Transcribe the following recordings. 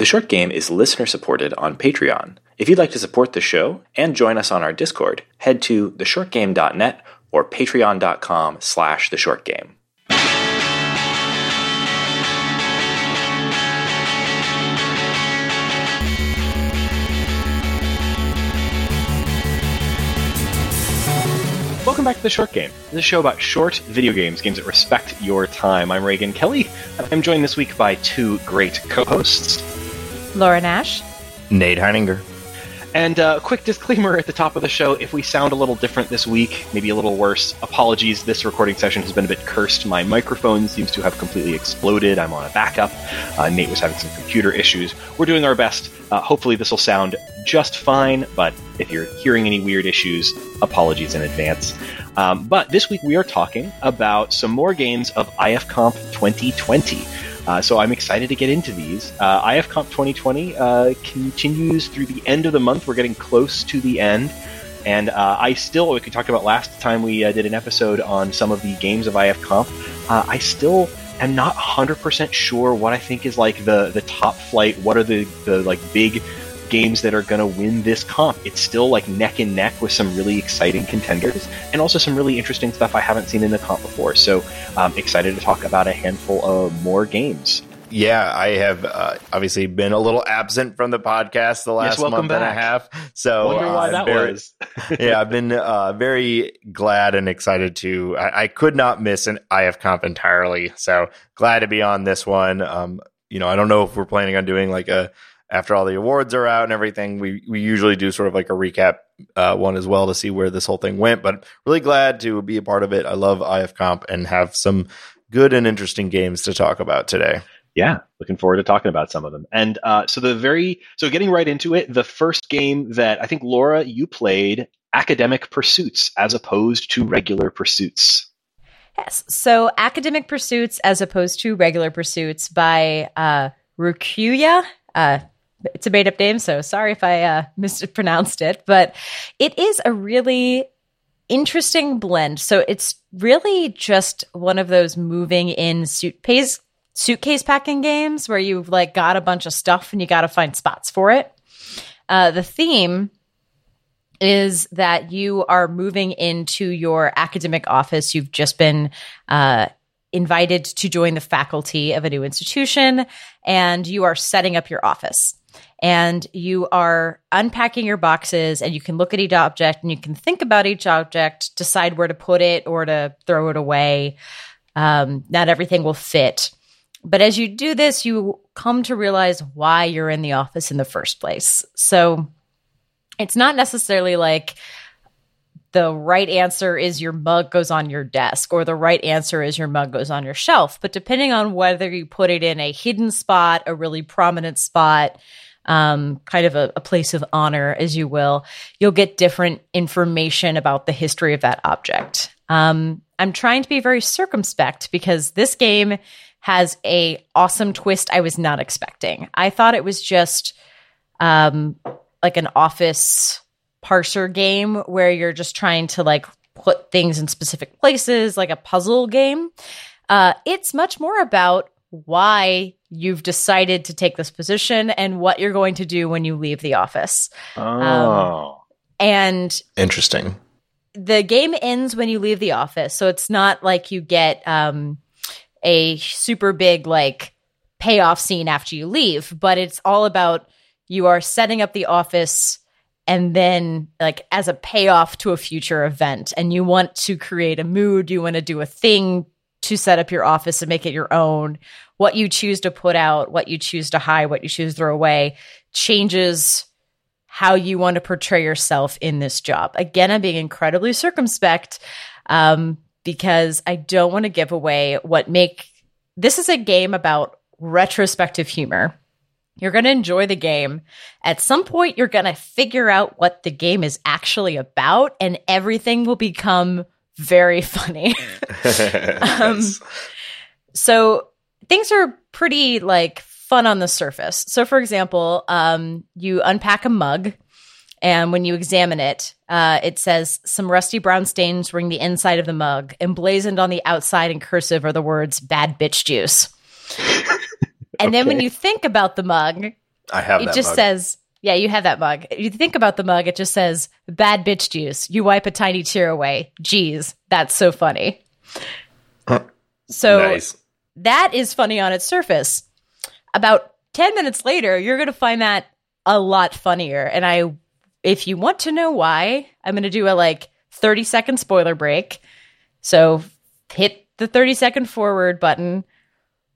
The short game is listener supported on Patreon. If you'd like to support the show and join us on our Discord, head to theshortgame.net or patreon.com slash theshortgame. Welcome back to The Short Game. A show about short video games, games that respect your time. I'm Reagan Kelly, and I'm joined this week by two great co-hosts. Laura Nash. Nate Heininger. And a uh, quick disclaimer at the top of the show if we sound a little different this week, maybe a little worse, apologies. This recording session has been a bit cursed. My microphone seems to have completely exploded. I'm on a backup. Uh, Nate was having some computer issues. We're doing our best. Uh, hopefully, this will sound just fine, but if you're hearing any weird issues, apologies in advance. Um, but this week we are talking about some more games of IFComp 2020. Uh, so I'm excited to get into these. Uh, IFComp 2020 uh, continues through the end of the month. We're getting close to the end. And uh, I still, like we talked about last time we uh, did an episode on some of the games of IFComp, uh, I still am not 100% sure what I think is like the, the top flight, what are the, the like big games that are going to win this comp. It's still like neck and neck with some really exciting contenders and also some really interesting stuff I haven't seen in the comp before. So I'm um, excited to talk about a handful of more games. Yeah, I have uh, obviously been a little absent from the podcast the last yes, month back. and a half. So wonder why uh, that very, was. yeah, I've been uh, very glad and excited to. I, I, could not miss an IF comp entirely. So glad to be on this one. Um, you know, I don't know if we're planning on doing like a after all the awards are out and everything, we we usually do sort of like a recap uh, one as well to see where this whole thing went. But really glad to be a part of it. I love IF Comp and have some good and interesting games to talk about today. Yeah, looking forward to talking about some of them. And uh, so the very so getting right into it, the first game that I think Laura you played, Academic Pursuits, as opposed to regular pursuits. Yes, so Academic Pursuits as opposed to regular pursuits by uh, Rukuya. Uh, it's a made up name, so sorry if I uh, mispronounced it, but it is a really interesting blend. So it's really just one of those moving in suitcase suitcase packing games where you've like got a bunch of stuff and you got to find spots for it. Uh, the theme is that you are moving into your academic office. You've just been uh, invited to join the faculty of a new institution and you are setting up your office and you are unpacking your boxes and you can look at each object and you can think about each object, decide where to put it or to throw it away. Um, not everything will fit. But as you do this, you come to realize why you're in the office in the first place. So it's not necessarily like, the right answer is your mug goes on your desk or the right answer is your mug goes on your shelf. But depending on whether you put it in a hidden spot, a really prominent spot, um, kind of a, a place of honor, as you will, you'll get different information about the history of that object. Um, I'm trying to be very circumspect because this game has a awesome twist I was not expecting. I thought it was just um, like an office parser game where you're just trying to like put things in specific places, like a puzzle game. Uh, it's much more about why you've decided to take this position and what you're going to do when you leave the office. Oh. Um, and interesting. The game ends when you leave the office. So it's not like you get um, a super big like payoff scene after you leave, but it's all about you are setting up the office and then like as a payoff to a future event and you want to create a mood, you want to do a thing to set up your office and make it your own what you choose to put out, what you choose to hide, what you choose to throw away changes how you want to portray yourself in this job. Again, I'm being incredibly circumspect um, because I don't want to give away what make this is a game about retrospective humor. You're going to enjoy the game. At some point, you're going to figure out what the game is actually about, and everything will become very funny. um, so things are pretty like fun on the surface. So, for example, um, you unpack a mug, and when you examine it, uh, it says some rusty brown stains ring the inside of the mug. Emblazoned on the outside in cursive are the words "bad bitch juice." and okay. then when you think about the mug, I have it just mug. says, yeah, you have that mug. You think about the mug, it just says bad bitch juice. You wipe a tiny tear away. Jeez, that's so funny. so nice. that is funny on its surface. About 10 minutes later, you're going to find that a lot funnier. And I, if you want to know why, I'm going to do a like 30 second spoiler break. So hit the 30 second forward button,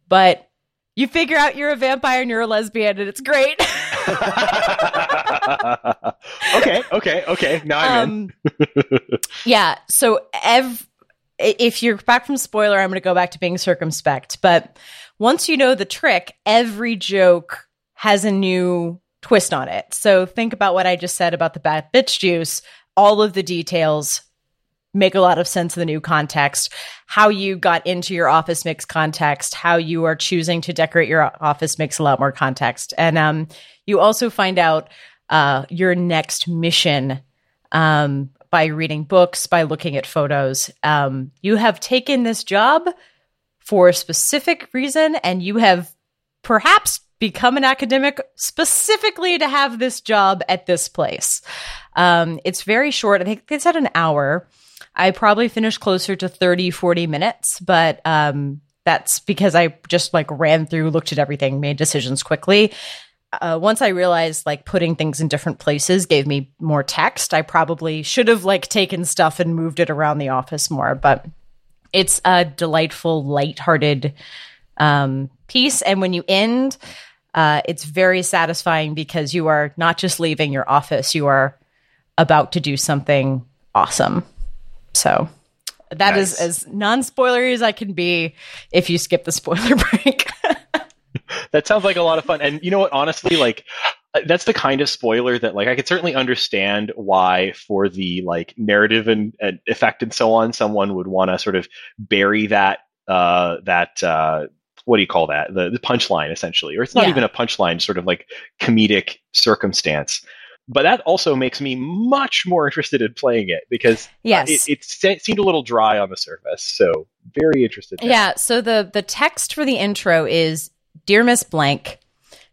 but you figure out you're a vampire and you're a lesbian and it's great. okay, okay, okay. Now I'm in. um, yeah. So ev- if you're back from spoiler, I'm going to go back to being circumspect. But once you know the trick, every joke has a new twist on it. So think about what I just said about the bad bitch juice. All of the details make a lot of sense in the new context. How you got into your office mix context, how you are choosing to decorate your office makes a lot more context. And um, you also find out uh, your next mission um, by reading books, by looking at photos. Um, you have taken this job for a specific reason, and you have perhaps become an academic specifically to have this job at this place. Um, it's very short. I think it's at an hour. I probably finished closer to 30, 40 minutes, but um, that's because I just like ran through, looked at everything, made decisions quickly. Uh, once I realized like putting things in different places gave me more text, I probably should have like taken stuff and moved it around the office more. But it's a delightful, lighthearted um, piece, and when you end, uh, it's very satisfying because you are not just leaving your office; you are about to do something awesome. So that is Nice. as non-spoilery as I can be if you skip the spoiler break. That sounds like a lot of fun. And you know what? Honestly, like uh, that's the kind of spoiler that like I could certainly understand why for the like narrative and, and effect and so on, someone would want to sort of bury that uh that uh what do you call that? The the punchline essentially. Or it's not Yeah. even a punchline, sort of like comedic circumstance. But that also makes me much more interested in playing it because yes. it, it seemed a little dry on the surface. So very interested. now. Yeah. So the the text for the intro is Dear Miss Blank,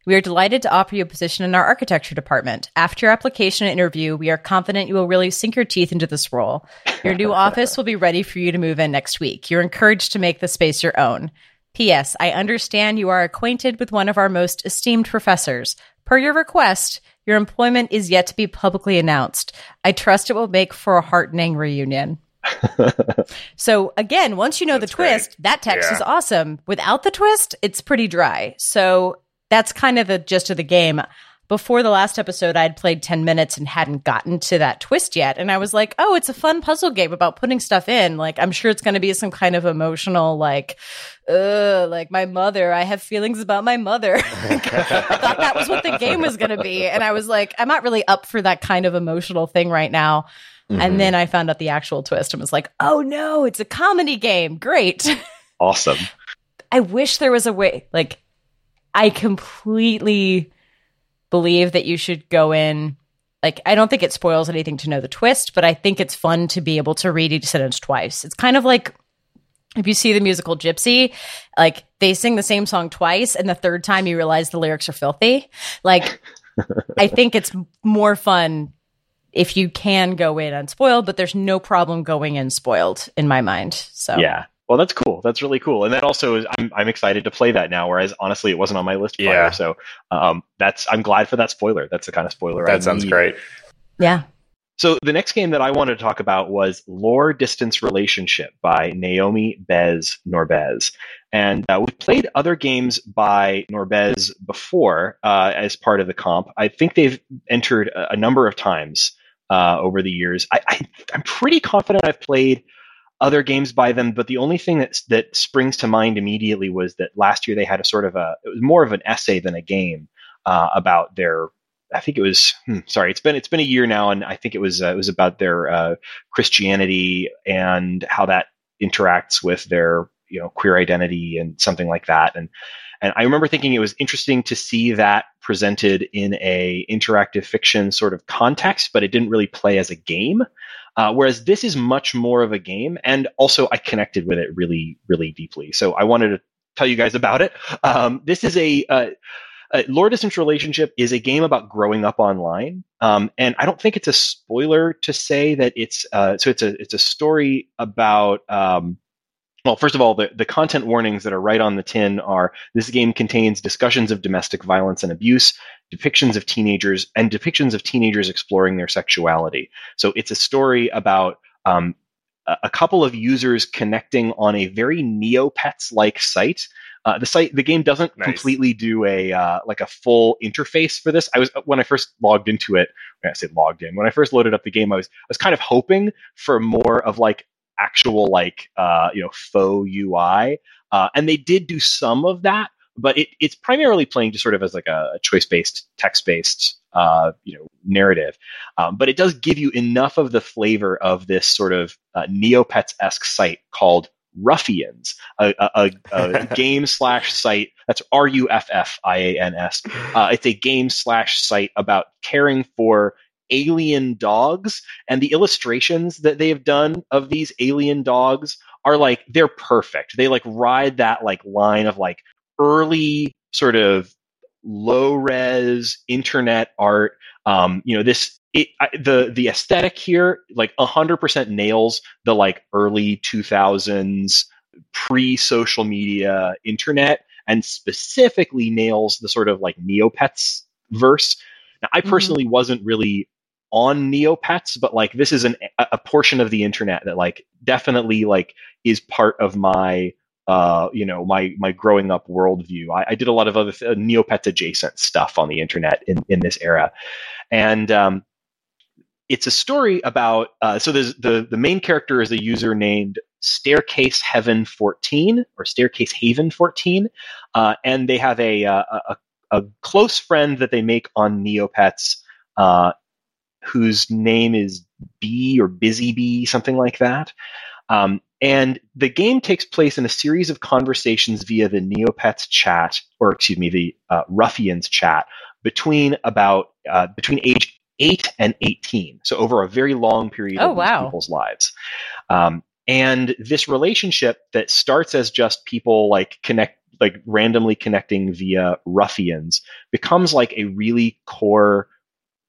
we are delighted to offer you a position in our architecture department. After your application and interview, we are confident you will really sink your teeth into this role. Your new office will be ready for you to move in next week. You're encouraged to make the space your own. P.S. I understand you are acquainted with one of our most esteemed professors. Per your request, your employment is yet to be publicly announced. I trust it will make for a heartening reunion. So again, once you know That's the twist, that text Yeah. is awesome. Without the twist, it's pretty dry. So that's kind of the gist of the game. Before the last episode, I'd played 10 minutes and hadn't gotten to that twist yet. And I was like, oh, it's a fun puzzle game about putting stuff in. Like, I'm sure it's going to be some kind of emotional, like, uh, like my mother. I have feelings about my mother. I thought that was what the game was going to be. And I was like, I'm not really up for that kind of emotional thing right now. Mhm. And then I found out the actual twist and was like, oh no, it's a comedy game. Great. Awesome. I wish there was a way, like, I completely believe that you should go in. Like, I don't think it spoils anything to know the twist, but I think it's fun to be able to read each sentence twice. It's kind of like if you see the musical Gypsy, like they sing the same song twice, and the third time you realize the lyrics are filthy. Like, I think it's more fun if you can go in unspoiled, but there's no problem going in spoiled in my mind. So, Yeah. Well, that's cool. That's really cool. And that also is, I'm, I'm excited to play that now, whereas honestly, it wasn't on my list prior. Yeah. So um, that's, I'm glad for that spoiler. That's the kind of spoiler I that sounds need. great. yeah. So the next game that I wanted to talk about was Lore Distance Relationship by Naomi Bez Norbez. And uh, we've played other games by Norbez before uh, as part of the comp. I think they've entered a, a number of times uh, over the years. I, I, I'm pretty confident I've played other games by them, but the only thing that that springs to mind immediately was that last year they had a sort of a it was more of an essay than a game uh, about their I think it was hmm, sorry. It's been it's been a year now, and I think it was uh, it was about their uh, Christianity and how that interacts with their you know queer identity and something like that. And and I remember thinking it was interesting to see that presented in a interactive fiction sort of context, but it didn't really play as a game. Uh, whereas this is much more of a game, and also I connected with it really really deeply. So I wanted to tell you guys about it. Um, this is a uh, uh, Lore Distance Relationship is a game about growing up online, um, and I don't think it's a spoiler to say that it's uh, so it's a it's a story about. Um, well, first of all, the, the content warnings that are right on the tin are this game contains discussions of domestic violence and abuse, depictions of teenagers, and depictions of teenagers exploring their sexuality. So it's a story about um, a couple of users connecting on a very Neopets like site. Uh, the site, the game doesn't Nice. completely do a uh, like a full interface for this. I was when I first logged into it. When I say logged in, when I first loaded up the game, I was I was kind of hoping for more of like actual like uh, you know faux UI, uh, and they did do some of that, but it, it's primarily playing just sort of as like a, choice based, text based uh, you know narrative. Um, but it does give you enough of the flavor of this sort of uh, Neopets esque site called Ruffians, a, a, a, a game slash site that's R U F F I A N S. Uh, it's a game slash site about caring for alien dogs, and the illustrations that they have done of these alien dogs are like they're perfect. They like ride that like line of like early sort of low res internet art. Um, you know, this it, I, the the aesthetic here like hundred percent nails the like early two thousands pre social media internet, and specifically nails the sort of like Neopets verse. Now, I Mhm. personally wasn't really on Neopets, but like this is an, a portion of the internet that like definitely like is part of my uh, you know my my growing up worldview. I, I did a lot of other th- Neopets adjacent stuff on the internet in in this era, and um, it's a story about uh, so there's the the main character is a user named Staircase Heaven 14 or Staircase Haven 14, uh, and they have a, uh, a a close friend that they make on Neopets, uh, whose name is B or Busy Bee, something like that. Um, and the game takes place in a series of conversations via the Neopets chat, or excuse me, the uh, Ruffians chat between about uh, between age eight and eighteen. So over a very long period Oh, of wow. people's lives. Um, and this relationship that starts as just people like connect, like randomly connecting via ruffians, becomes like a really core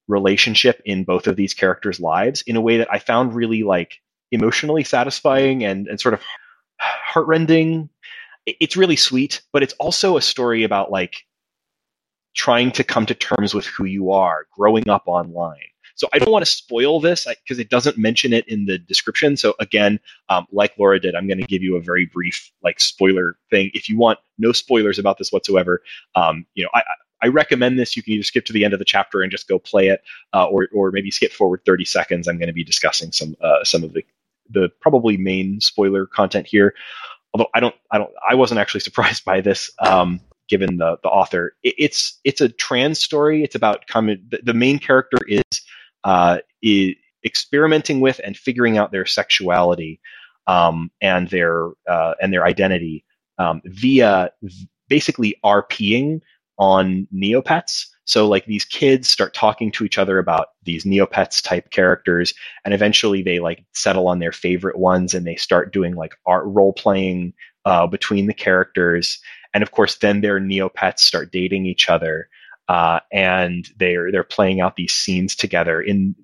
relationship in both of these characters' lives in a way that I found really like emotionally satisfying and, and sort of heartrending. It's really sweet, but it's also a story about like trying to come to terms with who you are, growing up online. So I don't want to spoil this because it doesn't mention it in the description. So again, um, like Laura did, I'm going to give you a very brief like spoiler thing. If you want no spoilers about this whatsoever, um, you know, I, I- recommend this. You can either skip to the end of the chapter and just go play it, uh, or or maybe skip forward 30 seconds. I'm going to be discussing some uh, some of the the probably main spoiler content here. Although I don't I don't I wasn't actually surprised by this. Um, given the the author, it, it's it's a trans story. It's about coming. The, the main character is uh, is experimenting with and figuring out their sexuality um, and their uh, and their identity um, via basically RPing on Neopets. So like these kids start talking to each other about these Neopets type characters, and eventually they like settle on their favorite ones, and they start doing like art role playing uh, between the characters, and of course then their Neopets start dating each other, uh, and they're they're playing out these scenes together in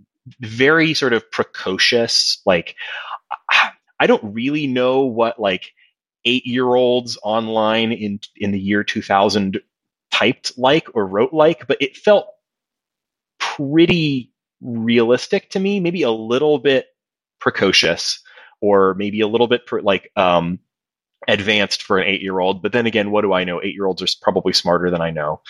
very sort of precocious like I don't really know what like eight year olds online in in the year 2000 typed like or wrote like, but it felt pretty realistic to me. Maybe a little bit precocious, or maybe a little bit per, like um, advanced for an eight year old. But then again, what do I know? Eight year olds are probably smarter than I know.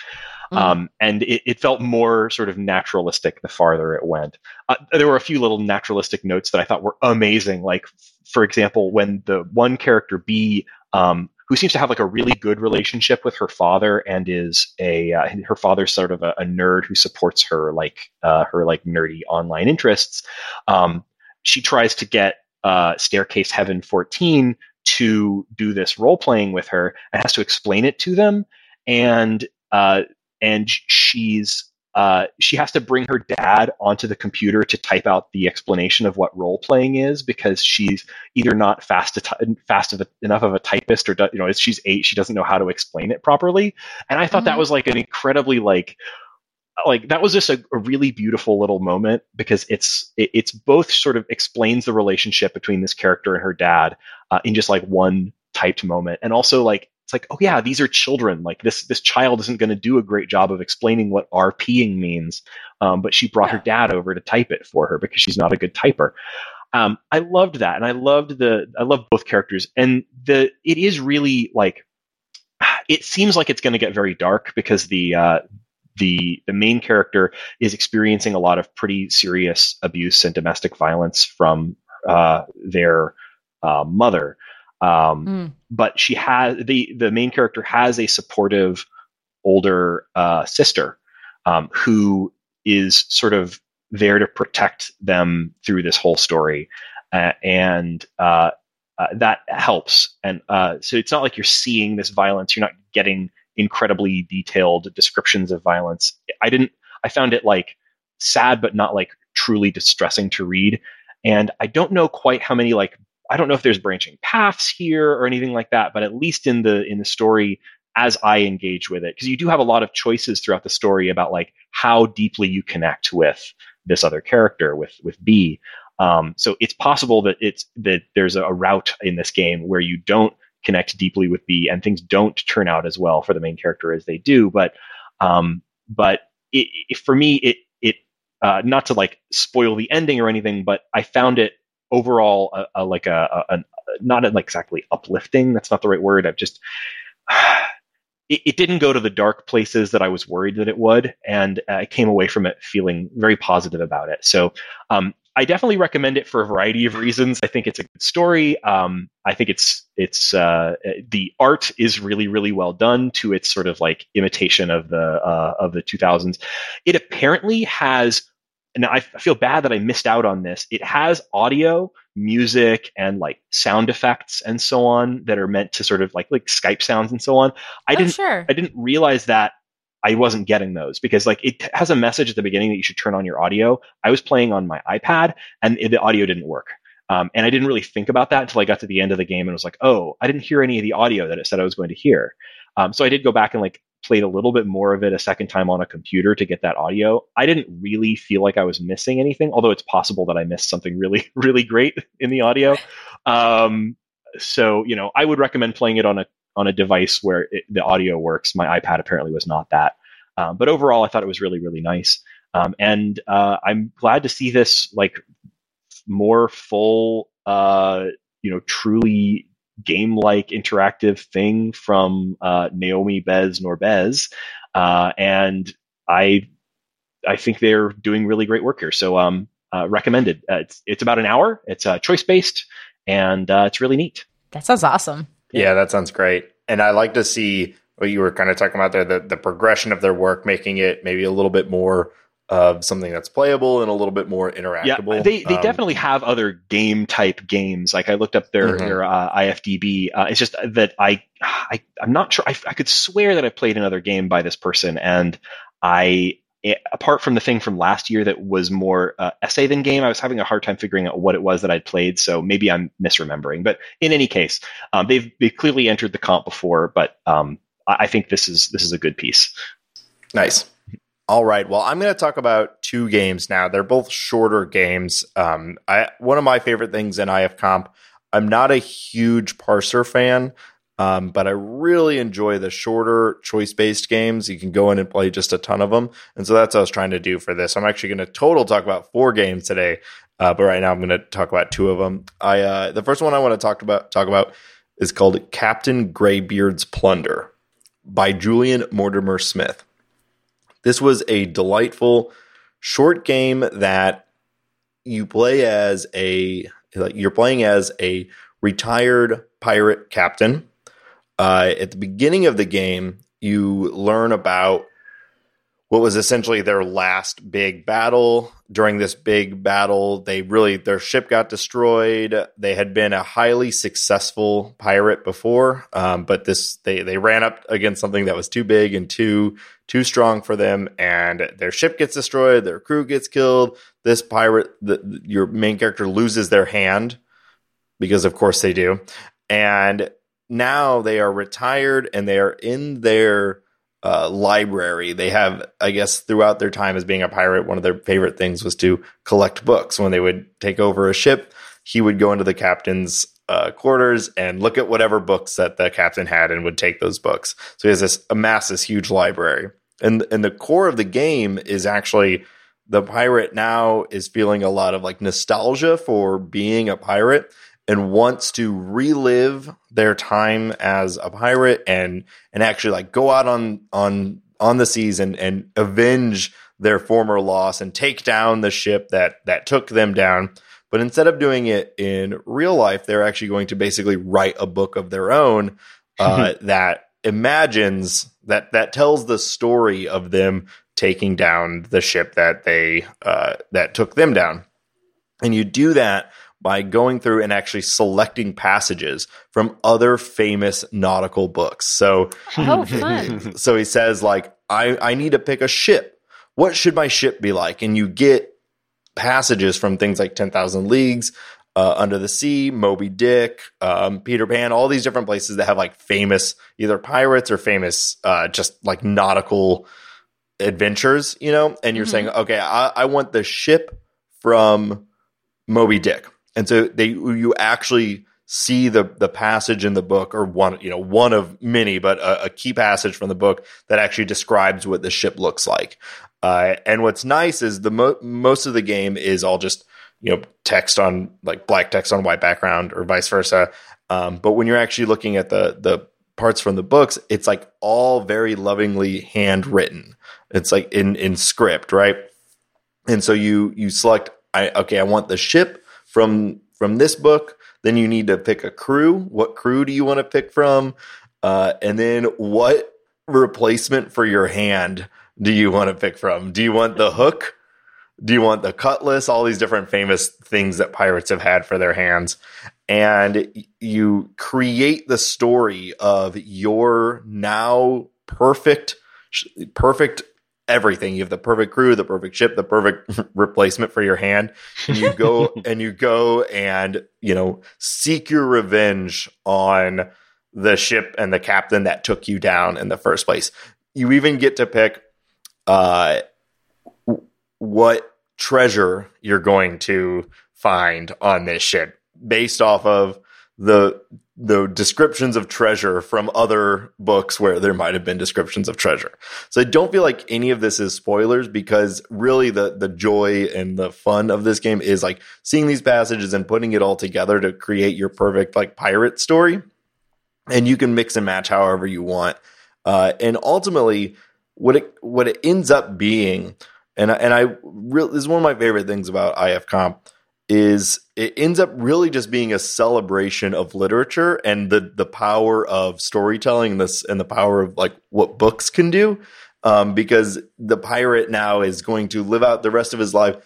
Mm. Um, and it, it felt more sort of naturalistic the farther it went. Uh, there were a few little naturalistic notes that I thought were amazing. Like, for example, when the one character B, um, who seems to have like a really good relationship with her father and is a uh, her father's sort of a, a nerd who supports her like uh, her like nerdy online interests. Um, she tries to get uh, Staircase Heaven 14 to do this role playing with her and has to explain it to them and uh, and she's uh, she has to bring her dad onto the computer to type out the explanation of what role playing is because she's either not fast fast of a, enough of a typist or do, you know she's eight she doesn't know how to explain it properly and i thought mm-hmm. that was like an incredibly like like that was just a, a, really beautiful little moment because it's it, it's both sort of explains the relationship between this character and her dad uh, in just like one typed moment and also like it's like oh yeah these are children like this this child isn't going to do a great job of explaining what rping means um, but she brought yeah. her dad over to type it for her because she's not a good typer um, i loved that and i loved the i love both characters and the it is really like it seems like it's going to get very dark because the uh, the the main character is experiencing a lot of pretty serious abuse and domestic violence from uh, their uh, mother. Um, mm. But she has the the main character has a supportive older uh, sister um, who is sort of there to protect them through this whole story, uh, and uh, uh, that helps. And so it's not like you're seeing this violence; you're not getting incredibly detailed descriptions of violence. I didn't. I found it like sad, but not like truly distressing to read. And I don't know quite how many like I don't know if there's branching paths here or anything like that, but at least in the in the story as I engage with it, because you do have a lot of choices throughout the story about like how deeply you connect with this other character with with B. Um, so it's possible that it's that there's a route in this game where you don't connect deeply with B, and things don't turn out as well for the main character as they do. But um, but it, it, for me, it it uh, not to like spoil the ending or anything, but I found it overall a, a, like a, a, a not like exactly uplifting. That's not the right word. I've just it, it, didn't go to the dark places that I was worried that it would, and I came away from it feeling very positive about it. So um, I definitely recommend it for a variety of reasons. I think it's a good story. Um, I think it's it's uh, the art is really really well done to its sort of like imitation of the uh, of the 2000s. It apparently has. And I feel bad that I missed out on this. It has audio, music, and like sound effects and so on that are meant to sort of like like Skype sounds and so on. I oh, didn't sure. I didn't realize that I wasn't getting those because like it has a message at the beginning that you should turn on your audio. I was playing on my iPad and the audio didn't work. Um, and I didn't really think about that until I got to the end of the game and was like, oh, I didn't hear any of the audio that it said I was going to hear. Um, so I did go back and like played a little bit more of it a second time on a computer to get that audio. I didn't really feel like I was missing anything, although it's possible that I missed something really, really great in the audio. Um, so, you know, I would recommend playing it on a on a device where it, the audio works. My iPad apparently was not that. Um, but overall, I thought it was really, really nice. Um, and uh, I'm glad to see this like more full, uh, you know, truly game-like interactive thing from uh, Naomi Bez Norbez, uh, and I I think they're doing really great work here. So um, uh, recommended. Uh, it's it's about an hour. It's uh, choice based, and uh, it's really neat. That sounds awesome. Yeah. yeah, that sounds great. And I like to see what you were kind of talking about there, the, the progression of their work, making it maybe a little bit more of something that's playable and a little bit more interactable. Yeah, they, they um, definitely have other game type games. Like I looked up their mm-hmm. their uh, IFDB. Uh, it's just that I, I I'm not sure. I, I could swear that I played another game by this person, and I it, apart from the thing from last year that was more uh, essay than game, I was having a hard time figuring out what it was that I'd played. So maybe I'm misremembering. But in any case, um, they've they clearly entered the comp before, but um, I, I think this is this is a good piece. Nice. All right. Well, I'm going to talk about two games now. They're both shorter games. Um, I one of my favorite things in IF Comp. I'm not a huge parser fan. Um, but I really enjoy the shorter choice based games. You can go in and play just a ton of them. And so that's what I was trying to do for this. I'm actually going to total talk about four games today. Uh, but right now I'm going to talk about two of them. I, uh, the first one I want to talk about, talk about is called Captain Greybeard's Plunder by Julian Mortimer Smith. This was a delightful short game that you play as a, you're playing as a retired pirate captain. Uh, at the beginning of the game, you learn about what was essentially their last big battle. During this big battle, they really their ship got destroyed. They had been a highly successful pirate before, um, but this they they ran up against something that was too big and too too strong for them, and their ship gets destroyed. Their crew gets killed. This pirate, the, your main character, loses their hand because, of course, they do, and now they are retired and they are in their uh, library. They have, I guess, throughout their time as being a pirate, one of their favorite things was to collect books. When they would take over a ship, he would go into the captain's uh, quarters and look at whatever books that the captain had and would take those books. So he has this amass this huge library. And and the core of the game is actually the pirate now is feeling a lot of like nostalgia for being a pirate and wants to relive their time as a pirate and and actually like go out on on on the seas and and avenge their former loss and take down the ship that that took them down. But instead of doing it in real life they're actually going to basically write a book of their own uh, that imagines that that tells the story of them taking down the ship that they uh, that took them down. And you do that by going through and actually selecting passages from other famous nautical books. So, oh, fun. so he says, like, I, I need to pick a ship. What should my ship be like? And you get passages from things like 10,000 Leagues, uh, Under the Sea, Moby Dick, um, Peter Pan, all these different places that have like famous either pirates or famous uh, just like nautical adventures, you know? And you're mm-hmm. saying, okay, I, I want the ship from Moby Dick and so they you actually see the the passage in the book or one you know one of many but a, a key passage from the book that actually describes what the ship looks like. Uh, and what's nice is the mo- most of the game is all just you know text on like black text on white background or vice versa. Um, but when you're actually looking at the the parts from the books it's like all very lovingly handwritten. It's like in in script right? And so you you select i okay i want the ship from from this book. Then you need to pick a crew. What crew do you want to pick from? Uh, and then what replacement for your hand do you want to pick from? Do you want the hook? Do you want the cutlass? All these different famous things that pirates have had for their hands. And you create the story of your now perfect, perfect everything. You have the perfect crew, the perfect ship, the perfect replacement for your hand. And you go and you go and, you know, seek your revenge on the ship and the captain that took you down in the first place. You even get to pick uh what treasure you're going to find on this ship based off of the the descriptions of treasure from other books where there might have been descriptions of treasure. So I don't feel like any of this is spoilers because really the the joy and the fun of this game is like seeing these passages and putting it all together to create your perfect like pirate story. And you can mix and match however you want. Uh, and ultimately, what it what it ends up being, and and I really this is one of my favorite things about IF Comp is it ends up really just being a celebration of literature and the the power of storytelling and this and the power of like what books can do. Um, because the pirate now is going to live out the rest of his life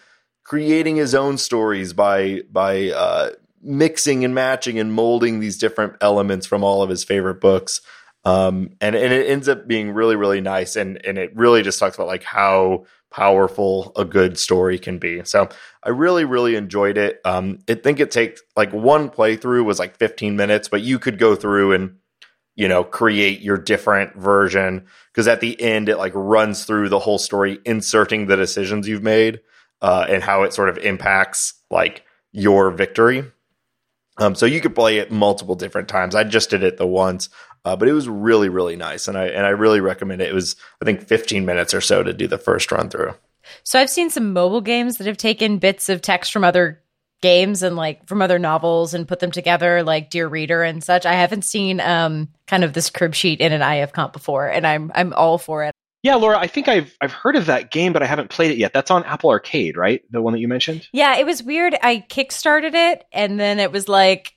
creating his own stories by by uh, mixing and matching and molding these different elements from all of his favorite books. Um, and and it ends up being really really nice. And and it really just talks about like how powerful a good story can be. So I really, really enjoyed it. Um, I think it takes like one playthrough was like 15 minutes, but you could go through and you know create your different version because at the end it like runs through the whole story, inserting the decisions you've made uh, and how it sort of impacts like your victory. Um, so you could play it multiple different times. I just did it the once. Uh, but it was really really nice, and I and I really recommend it. It was I think 15 minutes or so to do the first run through. So I've seen some mobile games that have taken bits of text from other games and like from other novels and put them together, like Dear Reader and such. I haven't seen um kind of this crib sheet in an IF comp before, and I'm I'm all for it. Yeah, Laura, I think I've I've heard of that game, but I haven't played it yet. That's on Apple Arcade, right? The one that you mentioned. Yeah, it was weird. I kickstarted it, and then it was like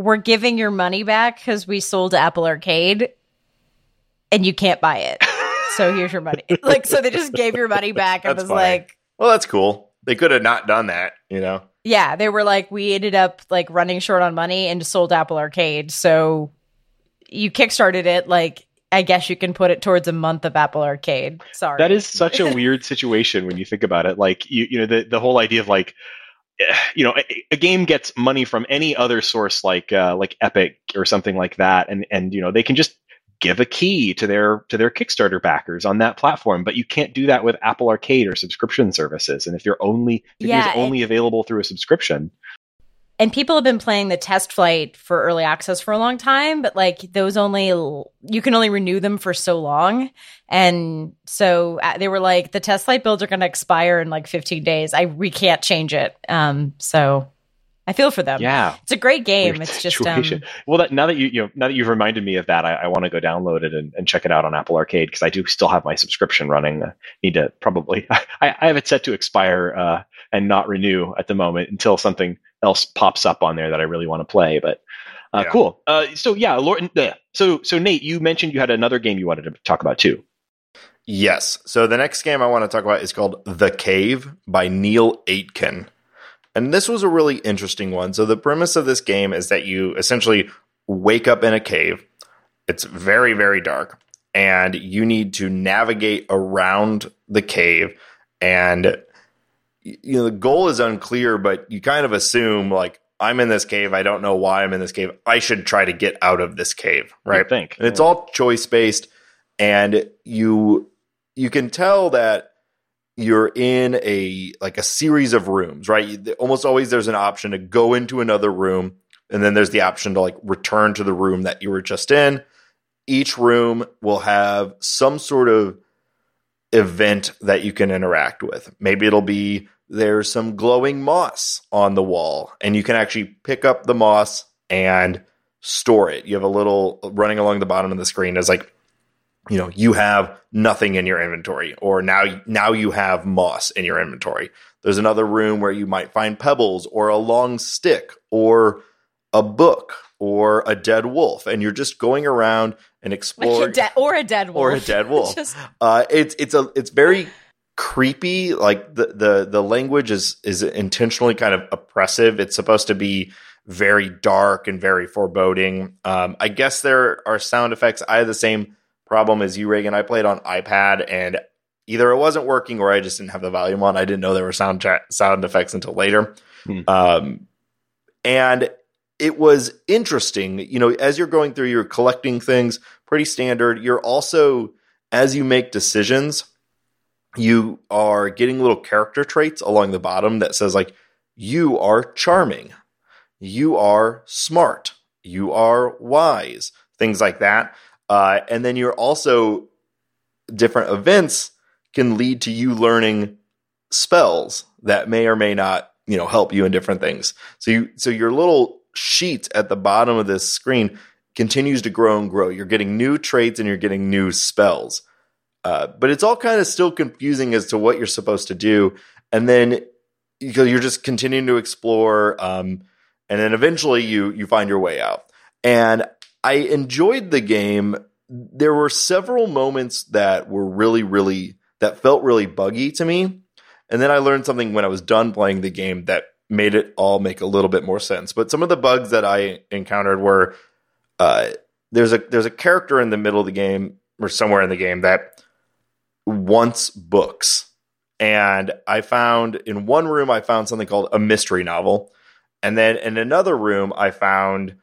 we're giving your money back because we sold Apple Arcade and you can't buy it. So here's your money. Like, so they just gave your money back and That's was funny. like, Well, that's cool. They could have not done that, you know. yeah, they were like, we ended up like running short on money and sold Apple Arcade. So you kickstarted it. Like, I guess you can put it towards a month of Apple Arcade. Sorry. That is such a weird situation when you think about it. Like you, you know, the the whole idea of like, you know, a, a game gets money from any other source like uh, like Epic or something like that, and and you know they can just give a key to their to their Kickstarter backers on that platform, but you can't do that with Apple Arcade or subscription services. And if you're only if Yeah, it's only available through a subscription, and people have been playing the test flight for early access for a long time but like those only you can only renew them for so long. And so uh, they were like the test flight builds are going to expire in like 15 days. I we can't change it. Um so i feel for them. Yeah, it's a great game. Weird it's just um, well, that, now that you you know now that you've reminded me of that, I, I want to go download it and, and check it out on Apple Arcade because I do still have my subscription running. I need to probably I, I have it set to expire uh, and not renew at the moment until something else pops up on there that I really want to play. But uh, Yeah. cool. Uh, so yeah, Lord, uh, so so Nate, you mentioned you had another game you wanted to talk about too. Yes. So the next game I want to talk about is called The Cave by Neil Aitken. And this was a really interesting one. So the premise of this game is that you essentially wake up in a cave. It's very, very dark. And you need to navigate around the cave. And you know, the goal is unclear, but you kind of assume like I'm in this cave. I don't know why I'm in this cave. I should try to get out of this cave, right? You'd think and it's all choice based and you you can tell that you're in a like a series of rooms right almost always there's an option to go into another room and then there's the option to like return to the room that you were just in each room will have some sort of event that you can interact with. Maybe it'll be there's some glowing moss on the wall and you can actually pick up the moss and store it. You have a little running along the bottom of the screen is like you know you have nothing in your inventory or now now you have moss in your inventory. There's another room where you might find pebbles or a long stick or a book or a dead wolf and you're just going around and like exploring a de- or a dead wolf or a dead wolf Just- uh, it's it's a it's very creepy. Like the the the language is is intentionally kind of oppressive. It's supposed to be very dark and very foreboding. Um, I guess there are sound effects. I had the same problem as you, Reagan. I played on iPad and either it wasn't working or I just didn't have the volume on. I didn't know there were sound cha- sound effects until later. Hmm. Um, and it was interesting. You know, as you're going through, you're collecting things pretty standard. You're also, as you make decisions, you are getting little character traits along the bottom that says, like, you are charming, you are smart, you are wise, things like that. Uh, and then you're also, different events can lead to you learning spells that may or may not, you know, help you in different things. So you, so your little sheet at the bottom of this screen continues to grow and grow. You're getting new traits and you're getting new spells. Uh, but it's all kind of still confusing as to what you're supposed to do. And then you're just continuing to explore, um, and then eventually you you find your way out. And I enjoyed the game. There were several moments that were really, really that felt really buggy to me. And then I learned something when I was done playing the game that made it all make a little bit more sense. But some of the bugs that I encountered were uh, there's a there's a character in the middle of the game or somewhere in the game that wants books. And I found in one room I found something called a mystery novel. And then in another room I found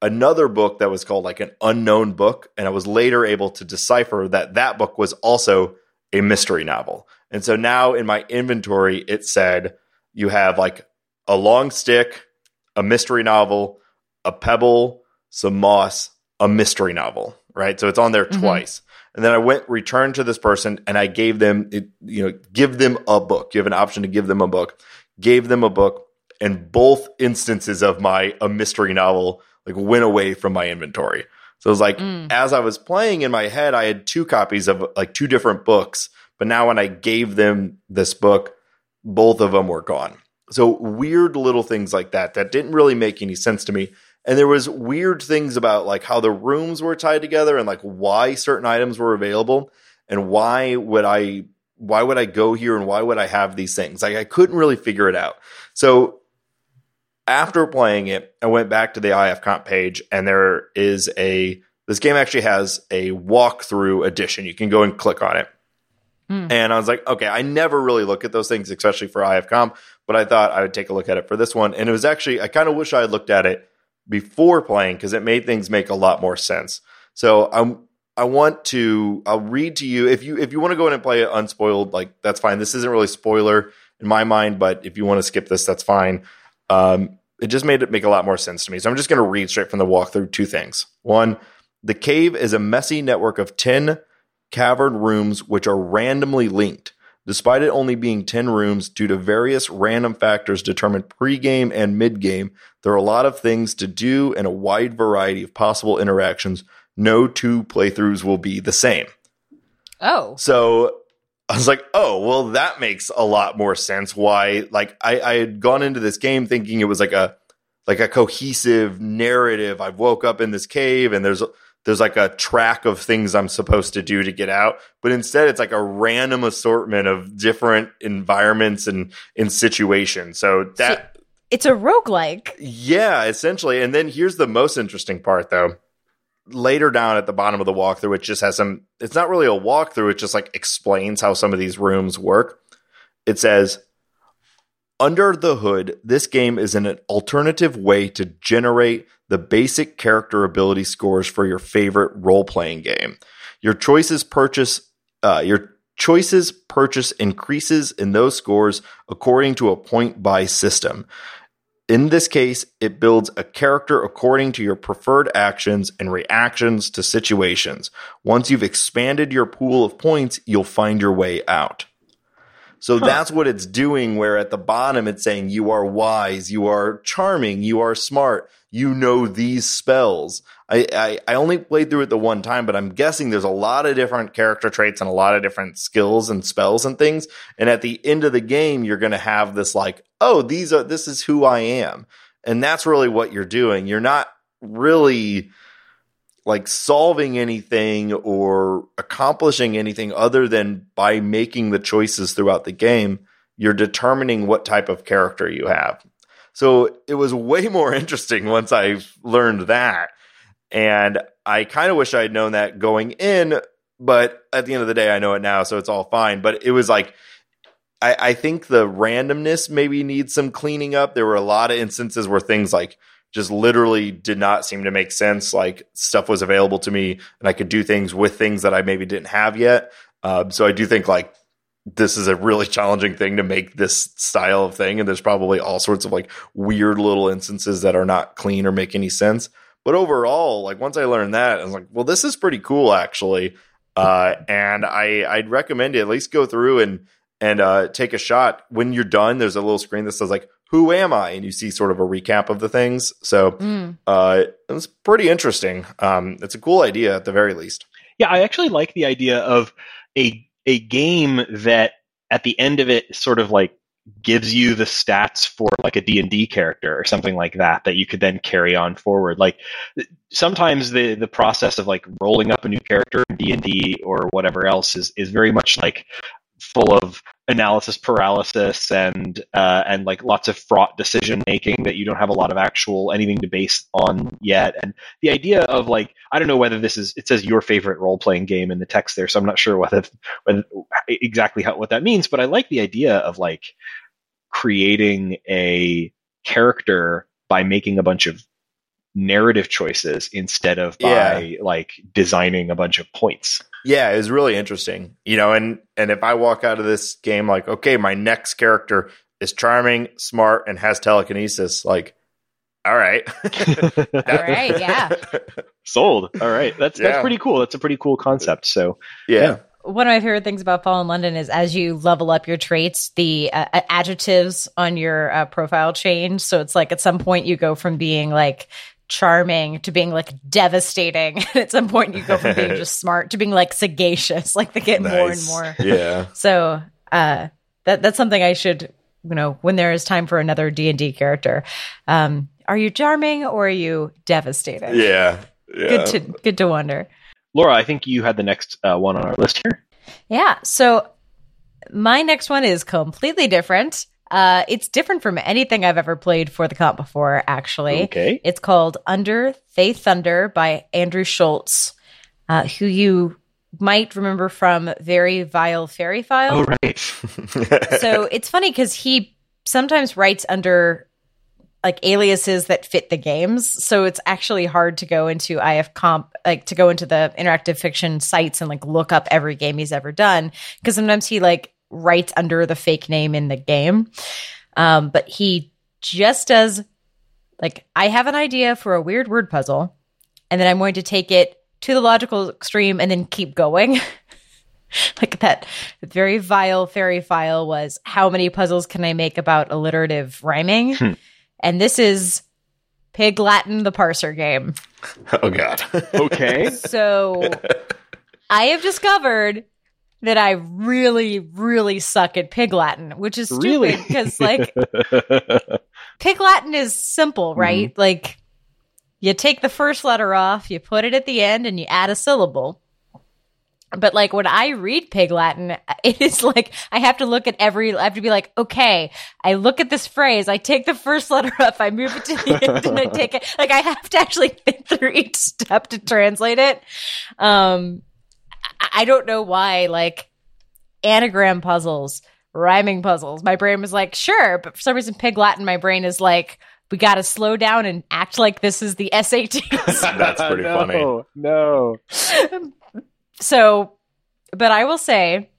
another book that was called like an unknown book and I was later able to decipher that that book was also a mystery novel. And so now in my inventory it said you have like a long stick, a mystery novel, a pebble, some moss, a mystery novel, right? So it's on there Mhm. twice. And then I went returned to this person and I gave them it, you know, give them a book. You have an option to give them a book. Gave them a book and both instances of my a mystery novel like went away from my inventory. So it was like Mm. as I was playing in my head, I had two copies of like two different books, but now when I gave them this book, both of them were gone. So weird little things like that that didn't really make any sense to me. And there was weird things about like how the rooms were tied together and like why certain items were available. and why would I why would I go here and why would I have these things? Like I couldn't really figure it out. So after playing it, I went back to the IF comp page and there is a this game actually has a walkthrough edition. You can go and click on it. Mm. And I was like, okay, I never really look at those things, especially for IF comp, but I thought I would take a look at it for this one. And it was actually, I kind of wish I had looked at it before playing because it made things make a lot more sense. So I'm I want to I'll read to you if you if you want to go in and play it unspoiled, like that's fine. This isn't really spoiler in my mind, but if you want to skip this, that's fine. Um, it just made it make a lot more sense to me. So I'm just going to read straight from the walkthrough two things. One, the cave is a messy network of 10 cavern rooms which are randomly linked. Despite it only being 10 rooms, due to various random factors determined pre-game and mid-game, there are a lot of things to do and a wide variety of possible interactions no two playthroughs will be the same. Oh. So I was like, oh, well, that makes a lot more sense. Why? Like, I, I had gone into this game thinking it was like a like a cohesive narrative. I woke up in this cave and there's there's like a track of things I'm supposed to do to get out, but instead it's like a random assortment of different environments and in situations. So that so it's a roguelike. Yeah, essentially. And then here's the most interesting part though later down at the bottom of the walkthrough, it just has some, it's not really a walkthrough, it just like explains how some of these rooms work. It says, under the hood, this game is an alternative way to generate the basic character ability scores for your favorite role playing game. Your choices purchase, uh, your choices purchase increases in those scores according to a point buy system. In this case, it builds a character according to your preferred actions and reactions to situations. Once you've expanded your pool of points, you'll find your way out. So huh. that's what it's doing, where at the bottom it's saying you are wise, you are charming, you are smart, you know these spells. I, I, I, only played through it the one time, but I'm guessing there's a lot of different character traits and a lot of different skills and spells and things. And at the end of the game, you're going to have this like, oh, these are, this is who I am. And that's really what you're doing. You're not really like solving anything or accomplishing anything other than by making the choices throughout the game. You're determining what type of character you have. So it was way more interesting once I learned that. And I kind of wish I had known that going in, but at the end of the day, I know it now, so it's all fine. But it was like, I, I think the randomness maybe needs some cleaning up. There were a lot of instances where things like just literally did not seem to make sense. Like stuff was available to me and I could do things with things that I maybe didn't have yet. Uh, so I do think like this is a really challenging thing to make this style of thing. And there's probably all sorts of like weird little instances that are not clean or make any sense. But overall, like once I learned that, I was like, well, this is pretty cool actually. Uh, and I I'd recommend you at least go through and and uh, take a shot. When you're done, there's a little screen that says like, "Who am I?" and you see sort of a recap of the things. So mm. uh, it's pretty interesting. Um, it's a cool idea at the very least. Yeah, I actually like the idea of a a game that at the end of it sort of like gives you the stats for like a D&D character or something like that that you could then carry on forward. Like sometimes the the process of like rolling up a new character in D&D or whatever else is is very much like full of analysis paralysis and uh, and like lots of fraught decision making that you don't have a lot of actual anything to base on yet. And the idea of like I don't know whether this is it says your favorite role playing game in the text there, so I'm not sure whether whether exactly how what that means. But I like the idea of like creating a character by making a bunch of narrative choices instead of by yeah. like designing a bunch of points. Yeah, it was really interesting. You know, and and if I walk out of this game like, okay, my next character is charming, smart, and has telekinesis, like all right. all right, yeah. Sold. All right. That's yeah. that's pretty cool. That's a pretty cool concept. So yeah. yeah one of my favorite things about Fallen London is as you level up your traits, the uh, adjectives on your uh, profile change. So it's like at some point you go from being like charming to being like devastating. at some point you go from being just smart to being like sagacious. Like they get nice. more and more. Yeah. So uh, that that's something I should you know when there is time for another D and D character. Um, are you charming or are you devastating? Yeah. yeah. Good to good to wonder. Laura, I think you had the next uh, one on our list here. Yeah. So my next one is completely different. Uh, it's different from anything I've ever played for the comp before, actually. Okay. It's called Under They Thunder by Andrew Schultz, uh, who you might remember from Very Vile Fairy File. Oh, right. so it's funny because he sometimes writes under like aliases that fit the games. So it's actually hard to go into IF comp, like to go into the interactive fiction sites and like look up every game he's ever done. Cause sometimes he like writes under the fake name in the game. Um, but he just does like, I have an idea for a weird word puzzle and then I'm going to take it to the logical extreme and then keep going. like that very vile fairy file was how many puzzles can I make about alliterative rhyming? Hmm. And this is Pig Latin the parser game. oh god. Okay. So I have discovered that I really, really suck at Pig Latin, which is stupid because like Pig Latin is simple, right? Like you take the first letter off, you put it at the end, and you add a syllable. But like when I read Pig Latin, it is like I have to look at every. I have to be like, okay, I look at this phrase, I take the first letter off, I move it to the end, and I take it. Like I have to actually think through each step to translate it. Um, I, I don't know why. Like anagram puzzles, rhyming puzzles. My brain was like, sure, but for some reason, Pig Latin, my brain is like, we got to slow down and act like this is the SATs. That's pretty no, funny. No. so, but I will say,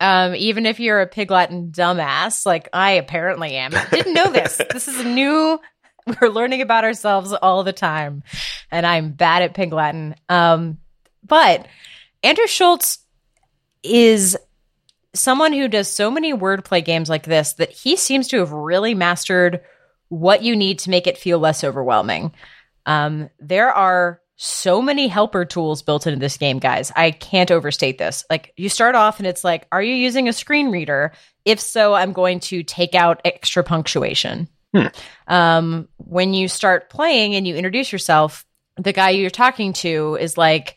um, even if you're a Pig Latin dumbass, like I apparently am, didn't know this. this is a new. We're learning about ourselves all the time, and I'm bad at Pig Latin. Um, but Andrew Schultz is someone who does so many wordplay games like this that he seems to have really mastered what you need to make it feel less overwhelming. Um, there are so many helper tools built into this game, guys. I can't overstate this. Like, you start off and it's like, are you using a screen reader? If so, I'm going to take out extra punctuation. Hmm. Um, when you start playing and you introduce yourself, the guy you're talking to is like,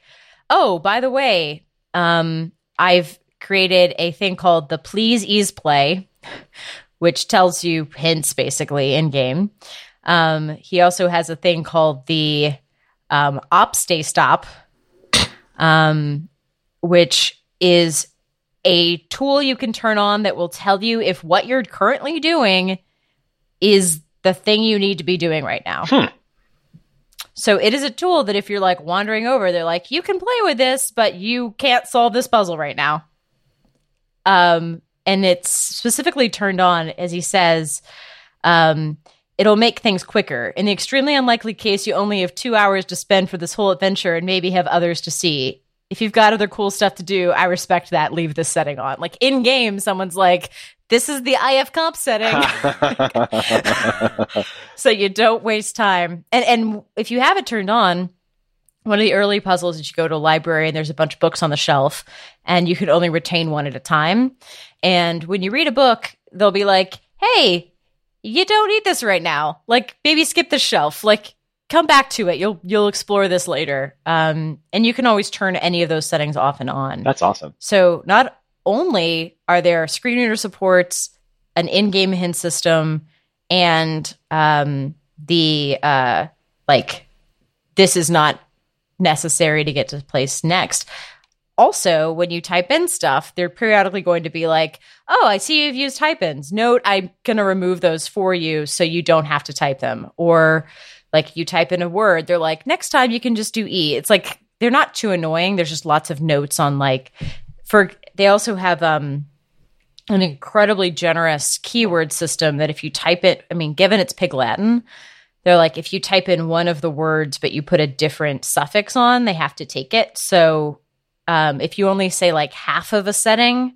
oh, by the way, um, I've created a thing called the Please Ease Play, which tells you hints basically in game. Um, he also has a thing called the um, Op Stay Stop, um, which is a tool you can turn on that will tell you if what you're currently doing is the thing you need to be doing right now. Hmm. So it is a tool that if you're like wandering over, they're like, you can play with this, but you can't solve this puzzle right now. Um, and it's specifically turned on, as he says, um, it'll make things quicker. In the extremely unlikely case you only have two hours to spend for this whole adventure and maybe have others to see. If you've got other cool stuff to do, I respect that. Leave this setting on. Like in game, someone's like, this is the IF comp setting. so you don't waste time. And and if you have it turned on, one of the early puzzles is you go to a library and there's a bunch of books on the shelf and you can only retain one at a time. And when you read a book, they'll be like, "Hey, you don't need this right now. Like maybe skip the shelf. Like come back to it. You'll you'll explore this later." Um and you can always turn any of those settings off and on. That's awesome. So not only are there screen reader supports, an in-game hint system, and um, the uh, like this is not necessary to get to place next. Also, when you type in stuff, they're periodically going to be like, "Oh, I see you've used type-ins. Note, I'm going to remove those for you so you don't have to type them." Or like you type in a word, they're like, "Next time you can just do e." It's like they're not too annoying. There's just lots of notes on like for they also have um an incredibly generous keyword system that if you type it, I mean, given it's Pig Latin, they're like if you type in one of the words but you put a different suffix on, they have to take it. So um, if you only say like half of a setting,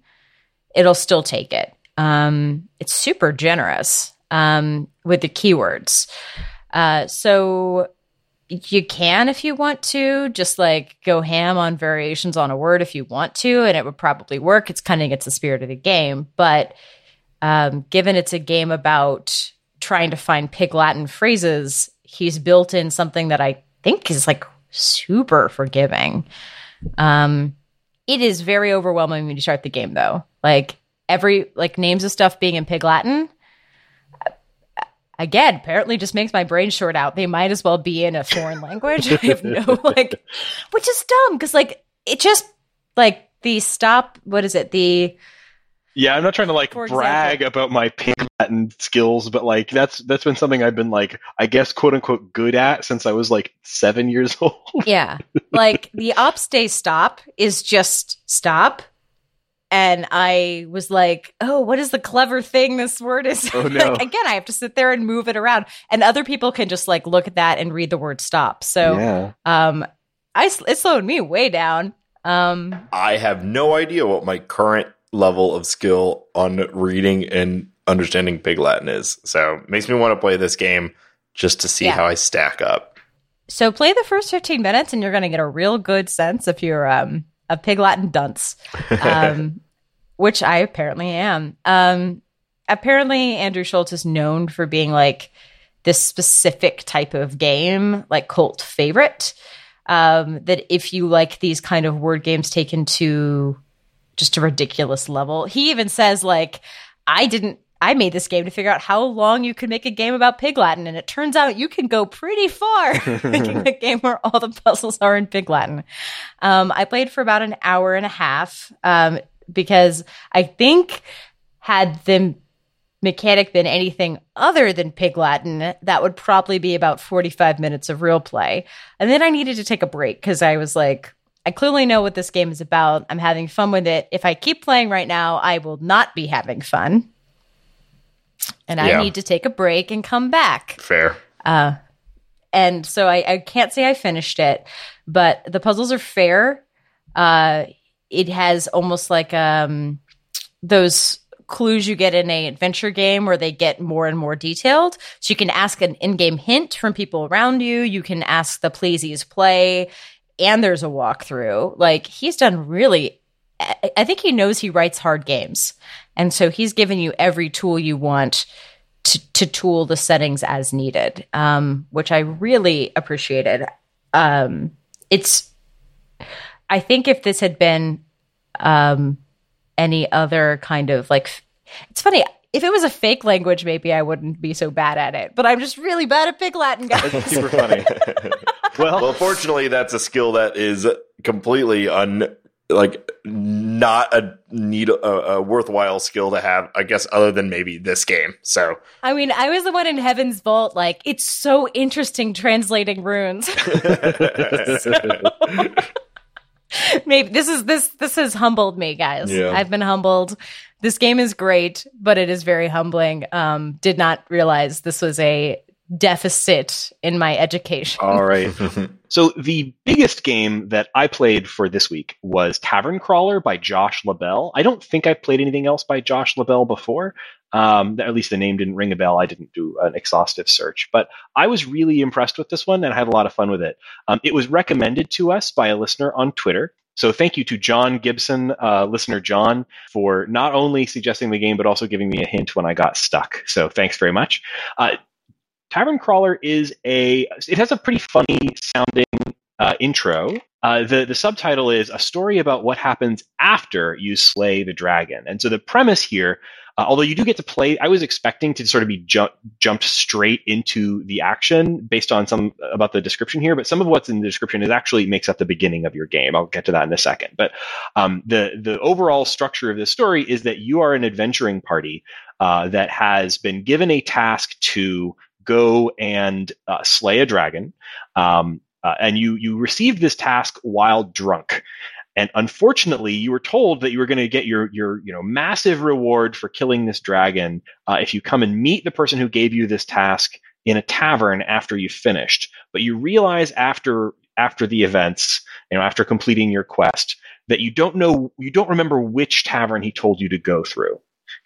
it'll still take it. Um, it's super generous um, with the keywords. Uh, so you can if you want to just like go ham on variations on a word if you want to and it would probably work it's kind of against the spirit of the game but um, given it's a game about trying to find pig latin phrases he's built in something that i think is like super forgiving um, it is very overwhelming when you start the game, though. Like every like names of stuff being in Pig Latin. Again, apparently just makes my brain short out. They might as well be in a foreign language. I have no like, which is dumb because like it just like the stop. What is it? The Yeah, I'm not trying to like brag about my Pig Latin skills, but like that's that's been something I've been like I guess quote unquote good at since I was like seven years old. yeah, like the ops day stop is just stop. And I was like, oh, what is the clever thing this word is? Oh, no. like, again, I have to sit there and move it around. And other people can just like look at that and read the word stop. So yeah. um I it slowed me way down. Um I have no idea what my current level of skill on reading and understanding Pig Latin is. So it makes me want to play this game just to see Yeah. how I stack up. so play the first 15 minutes and you're going to get a real good sense if you're um a pig Latin dunce. Um which I apparently am. Um apparently Andrew Schultz is known for being like this specific type of game, like cult favorite. Um, that if you like these kind of word games taken to just a ridiculous level, he even says like, I didn't. I made this game to figure out how long you could make a game about Pig Latin, and it turns out you can go pretty far making a game where all the puzzles are in Pig Latin. Um, I played for about an hour and a half um, because I think had the mechanic been anything other than Pig Latin, that would probably be about 45 minutes of real play. And then I needed to take a break because I was like, I clearly know what this game is about. I'm having fun with it. If I keep playing right now, I will not be having fun. And I Yeah. need to take a break and come back. Fair. Uh, and so I, I can't say I finished it, but the puzzles are fair. Uh, it has almost like um, those clues you get in a adventure game where they get more and more detailed. So you can ask an in-game hint from people around you. You can ask the Please Ease Play, and there's a walkthrough. Like he's done really. I I think he knows he writes hard games, and so he's given you every tool you want to, to tool the settings as needed, um, which I really appreciated. Um, it's, I think if this had been um, any other kind of like, it's funny. If it was a fake language, maybe I wouldn't be so bad at it. But I'm just really bad at Pig Latin, guys. That's super funny. Well, Well, fortunately, that's a skill that is completely un like not a need a, a worthwhile skill to have. I guess other than maybe this game. So I mean, I was the one in Heaven's Vault. Like, it's so interesting translating runes. Maybe this is this this has humbled me, guys. Yeah. I've been humbled. This game is great, but it is very humbling. Um, did not realize this was a deficit in my education. all right. So the biggest game that I played for this week was Tavern Crawler by Josh LaBelle. I don't think I've played anything else by Josh LaBelle before. Um, at least the name didn't ring a bell. I didn't do an exhaustive search, but I was really impressed with this one and I had a lot of fun with it. Um, it was recommended to us by a listener on Twitter. So thank you to John Gibson, uh, listener John, for not only suggesting the game but also giving me a hint when I got stuck. So thanks very much. Uh, Tavern Crawler is a it has a pretty funny sounding uh, intro. Uh, the the subtitle is a story about what happens after you slay the dragon. And so the premise here, uh, although you do get to play, I was expecting to sort of be jump, jumped straight into the action based on some about the description here. But some of what's in the description is actually makes up the beginning of your game. I'll get to that in a second. But um, the the overall structure of this story is that you are an adventuring party uh, that has been given a task to go and uh, slay a dragon. Um, uh, and you you received this task while drunk. And unfortunately, you were told that you were going to get your your you know massive reward for killing this dragon uh, if you come and meet the person who gave you this task in a tavern after you finished. But you realize after after the events, you know, after completing your quest, that you don't know you don't remember which tavern he told you to go through,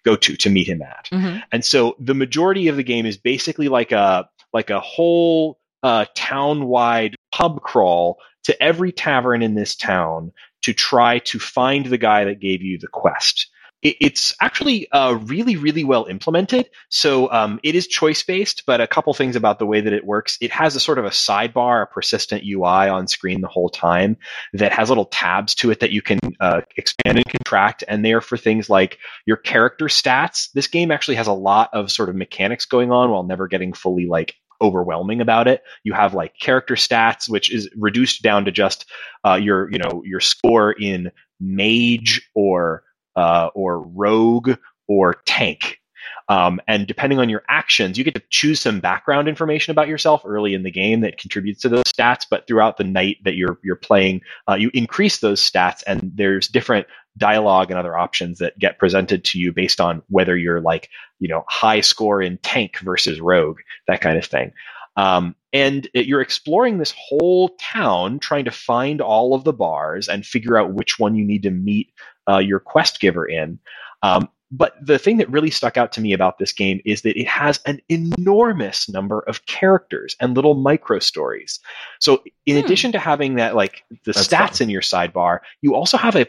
go to to meet him at. Mhm. And so the majority of the game is basically like a like a whole uh, town-wide pub crawl to every tavern in this town to try to find the guy that gave you the quest. It, it's actually uh, really, really well implemented. So um, it is choice based, but a couple things about the way that it works. It has a sort of a sidebar, a persistent UI on screen the whole time that has little tabs to it that you can uh, expand and contract, and they are for things like your character stats. This game actually has a lot of sort of mechanics going on while never getting fully like overwhelming about it. You have like character stats, which is reduced down to just uh, your you know your score in mage or uh, or rogue or tank. Um, and depending on your actions, you get to choose some background information about yourself early in the game that contributes to those stats. But throughout the night that you're you're playing, uh, you increase those stats, and there's different dialogue and other options that get presented to you based on whether you're like you know high score in tank versus rogue, that kind of thing. Um, and you're exploring this whole town, trying to find all of the bars and figure out which one you need to meet uh, your quest giver in. Um, but the thing that really stuck out to me about this game is that it has an enormous number of characters and little micro stories. So in hmm. addition to having that like the That's stats fun. in your sidebar, you also have a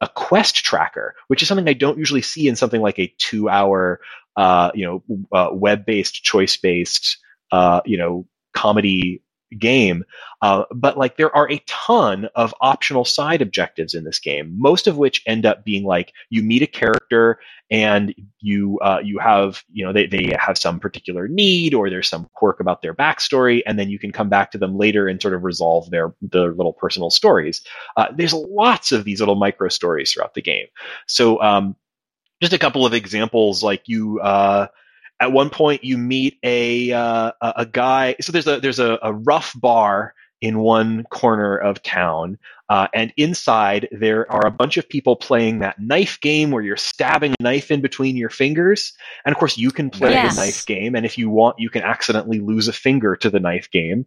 a quest tracker, which is something I don't usually see in something like a two-hour, uh, you know, uh, web-based, choice-based, uh, you know, comedy game. Uh, but like there are a ton of optional side objectives in this game, most of which end up being like you meet a character and you uh, you have you know they, they have some particular need or there's some quirk about their backstory, and then you can come back to them later and sort of resolve their their little personal stories. Uh, there's lots of these little micro stories throughout the game. So um, just a couple of examples, like you uh, at one point you meet a uh, a guy. So there's a there's a, a rough bar in one corner of town, uh, and inside there are a bunch of people playing that knife game where you're stabbing a knife in between your fingers. And of course, you can play yes. the knife game, and if you want, you can accidentally lose a finger to the knife game.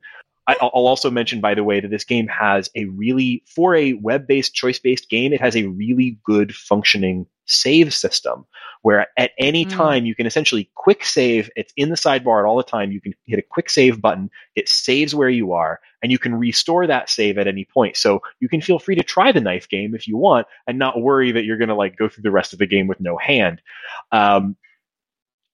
I'll also mention, by the way, that this game has a really, for a web based, choice based game, it has a really good functioning save system where at any mm. time you can essentially quick save. It's in the sidebar all the time. You can hit a quick save button. It saves where you are and you can restore that save at any point. So you can feel free to try the knife game if you want and not worry that you're going to like go through the rest of the game with no hand. Um,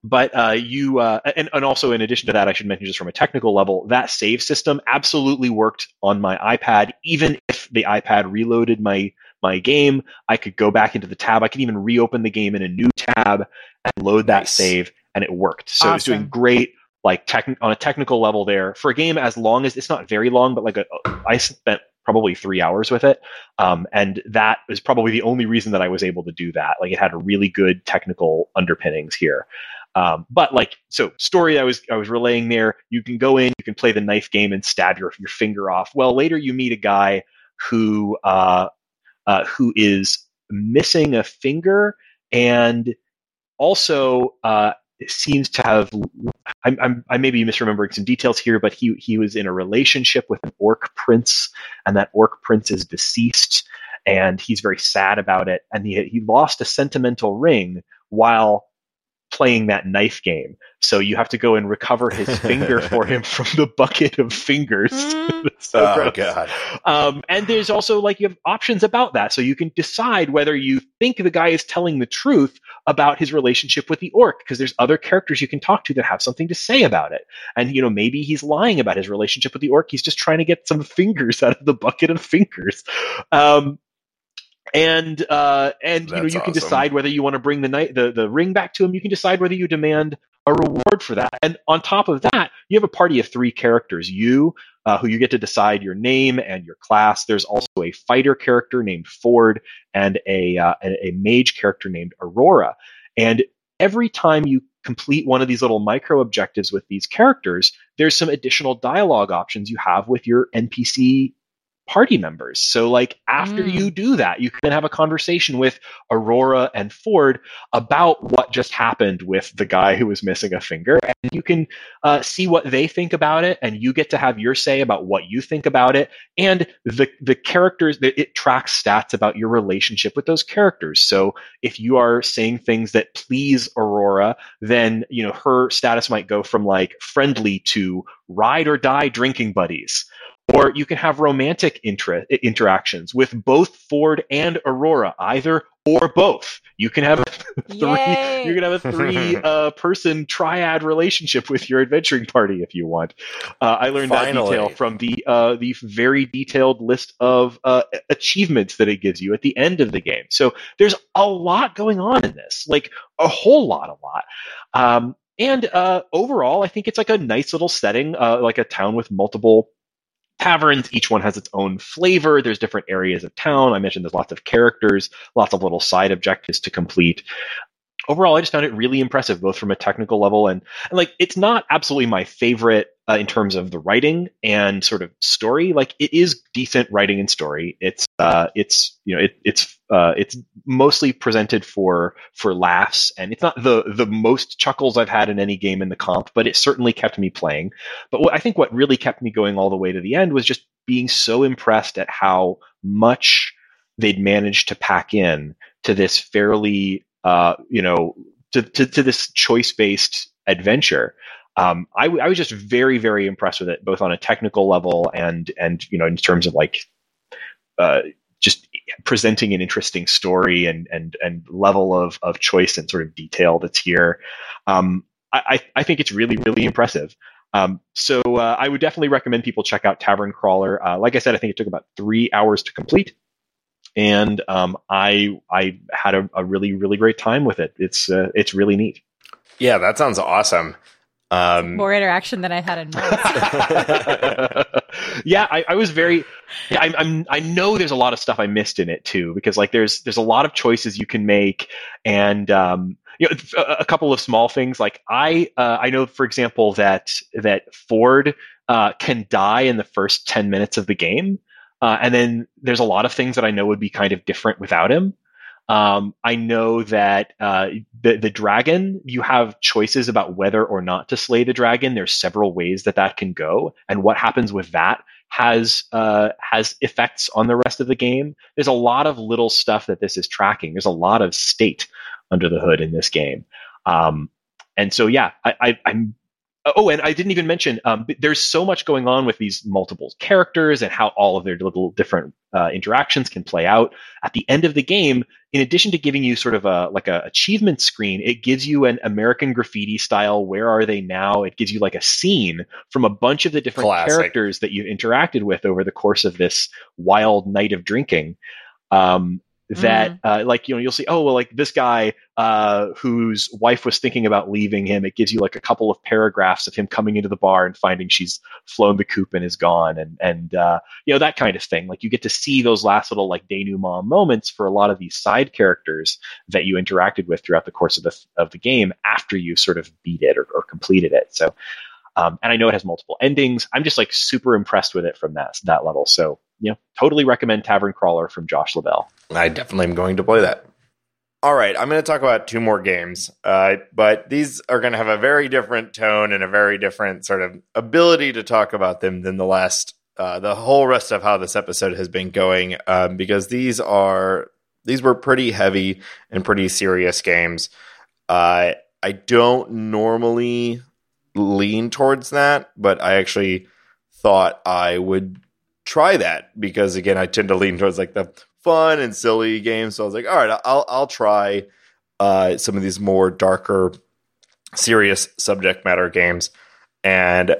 but uh, you uh, and, and also in addition to that i should mention just from a technical level that save system absolutely worked on my ipad. Even if the ipad reloaded my my game i could go back into the tab. I could even reopen the game in a new tab and load that nice. save and it worked. So awesome. it was doing great like tech, on a technical level there. For a game as long as it's not very long but like a, I spent probably three hours with it. Um, and that is probably the only reason that i was able to do that. Like it had really good technical underpinnings here um, but like so, story I was I was relaying there. You can go in, you can play the knife game and stab your your finger off. Well, later you meet a guy who uh, uh, who is missing a finger and also uh, seems to have. I'm, I'm, I may be misremembering some details here, but he he was in a relationship with an orc prince, and that orc prince is deceased, and he's very sad about it. And he he lost a sentimental ring while playing that knife game. So you have to go and recover his finger for him from the bucket of fingers. Mm. so oh gross. god! Um, and there's also like you have options about that, so you can decide whether you think the guy is telling the truth about his relationship with the orc, because there's other characters you can talk to that have something to say about it. And you know maybe he's lying about his relationship with the orc. He's just trying to get some fingers out of the bucket of fingers. Um, and uh, and you know you awesome. can decide whether you want to bring the night the, the ring back to him. You can decide whether you demand a reward for that. And on top of that, you have a party of three characters. You, uh, who you get to decide your name and your class. There's also a fighter character named Ford and a uh, a, a mage character named Aurora. And every time you complete one of these little micro objectives with these characters, there's some additional dialogue options you have with your NPC party members. So, like, after mm. you do that, you can have a conversation with Aurora and Ford about what just happened with the guy who was missing a finger. And you can uh, see what they think about it, and you get to have your say about what you think about it. And the, the characters, it tracks stats about your relationship with those characters. So, if you are saying things that please Aurora, then, you know, her status might go from like friendly to ride or die drinking buddies or you can have romantic inter- interactions with both Ford and Aurora, either or both. You can have a three. Yay. You can have a three uh, person triad relationship with your adventuring party if you want. Uh, I learned Finally. that detail from the uh, the very detailed list of uh, achievements that it gives you at the end of the game. So there's a lot going on in this, like a whole lot, a lot. Um, and uh, overall, I think it's like a nice little setting, uh, like a town with multiple taverns. Each one has its own flavor. There's different areas of town. I mentioned there's lots of characters, lots of little side objectives to complete. Overall, I just found it really impressive, both from a technical level and, and like it's not absolutely my favorite uh, in terms of the writing and sort of story. Like it is decent writing and story. It's uh, it's you know it, it's uh, it's mostly presented for for laughs, and it's not the the most chuckles I've had in any game in the comp, but it certainly kept me playing. But what I think what really kept me going all the way to the end was just being so impressed at how much they'd managed to pack in to this fairly uh, you know to, to, to this choice based adventure. Um, I, w- I was just very very impressed with it, both on a technical level and and you know in terms of like uh, just presenting an interesting story and and and level of of choice and sort of detail that's here. Um, I, I think it's really really impressive. Um, so uh, I would definitely recommend people check out Tavern Crawler. Uh, like I said, I think it took about three hours to complete, and um, I I had a, a really really great time with it. It's uh, it's really neat. Yeah, that sounds awesome. Um, More interaction than I've had in months. yeah, I, I was very. Yeah, I'm, I'm. I know there's a lot of stuff I missed in it too, because like there's there's a lot of choices you can make, and um, you know, a, a couple of small things. Like I, uh, I know, for example, that that Ford uh, can die in the first ten minutes of the game, uh, and then there's a lot of things that I know would be kind of different without him. Um, I know that uh, the the dragon you have choices about whether or not to slay the dragon. There's several ways that that can go, and what happens with that has uh, has effects on the rest of the game. There's a lot of little stuff that this is tracking. There's a lot of state under the hood in this game, um, and so yeah, I, I, I'm. Oh, and I didn't even mention um, there's so much going on with these multiple characters and how all of their little different uh, interactions can play out. At the end of the game, in addition to giving you sort of a like a achievement screen, it gives you an American graffiti style "Where are they now?" It gives you like a scene from a bunch of the different Classic. characters that you've interacted with over the course of this wild night of drinking. Um, that uh, like you know you'll see oh well like this guy uh, whose wife was thinking about leaving him it gives you like a couple of paragraphs of him coming into the bar and finding she's flown the coop and is gone and and uh, you know that kind of thing like you get to see those last little like denouement moments for a lot of these side characters that you interacted with throughout the course of the of the game after you sort of beat it or, or completed it so um, and I know it has multiple endings. I'm just like super impressed with it from that that level. So you know, totally recommend Tavern Crawler from Josh LaBelle. I definitely am going to play that. All right, I'm going to talk about two more games, uh, but these are going to have a very different tone and a very different sort of ability to talk about them than the last, uh, the whole rest of how this episode has been going, um, because these are these were pretty heavy and pretty serious games. Uh, I don't normally lean towards that, but I actually thought I would try that because again, I tend to lean towards like the fun and silly games. So I was like, all right, I'll I'll try uh, some of these more darker, serious subject matter games. And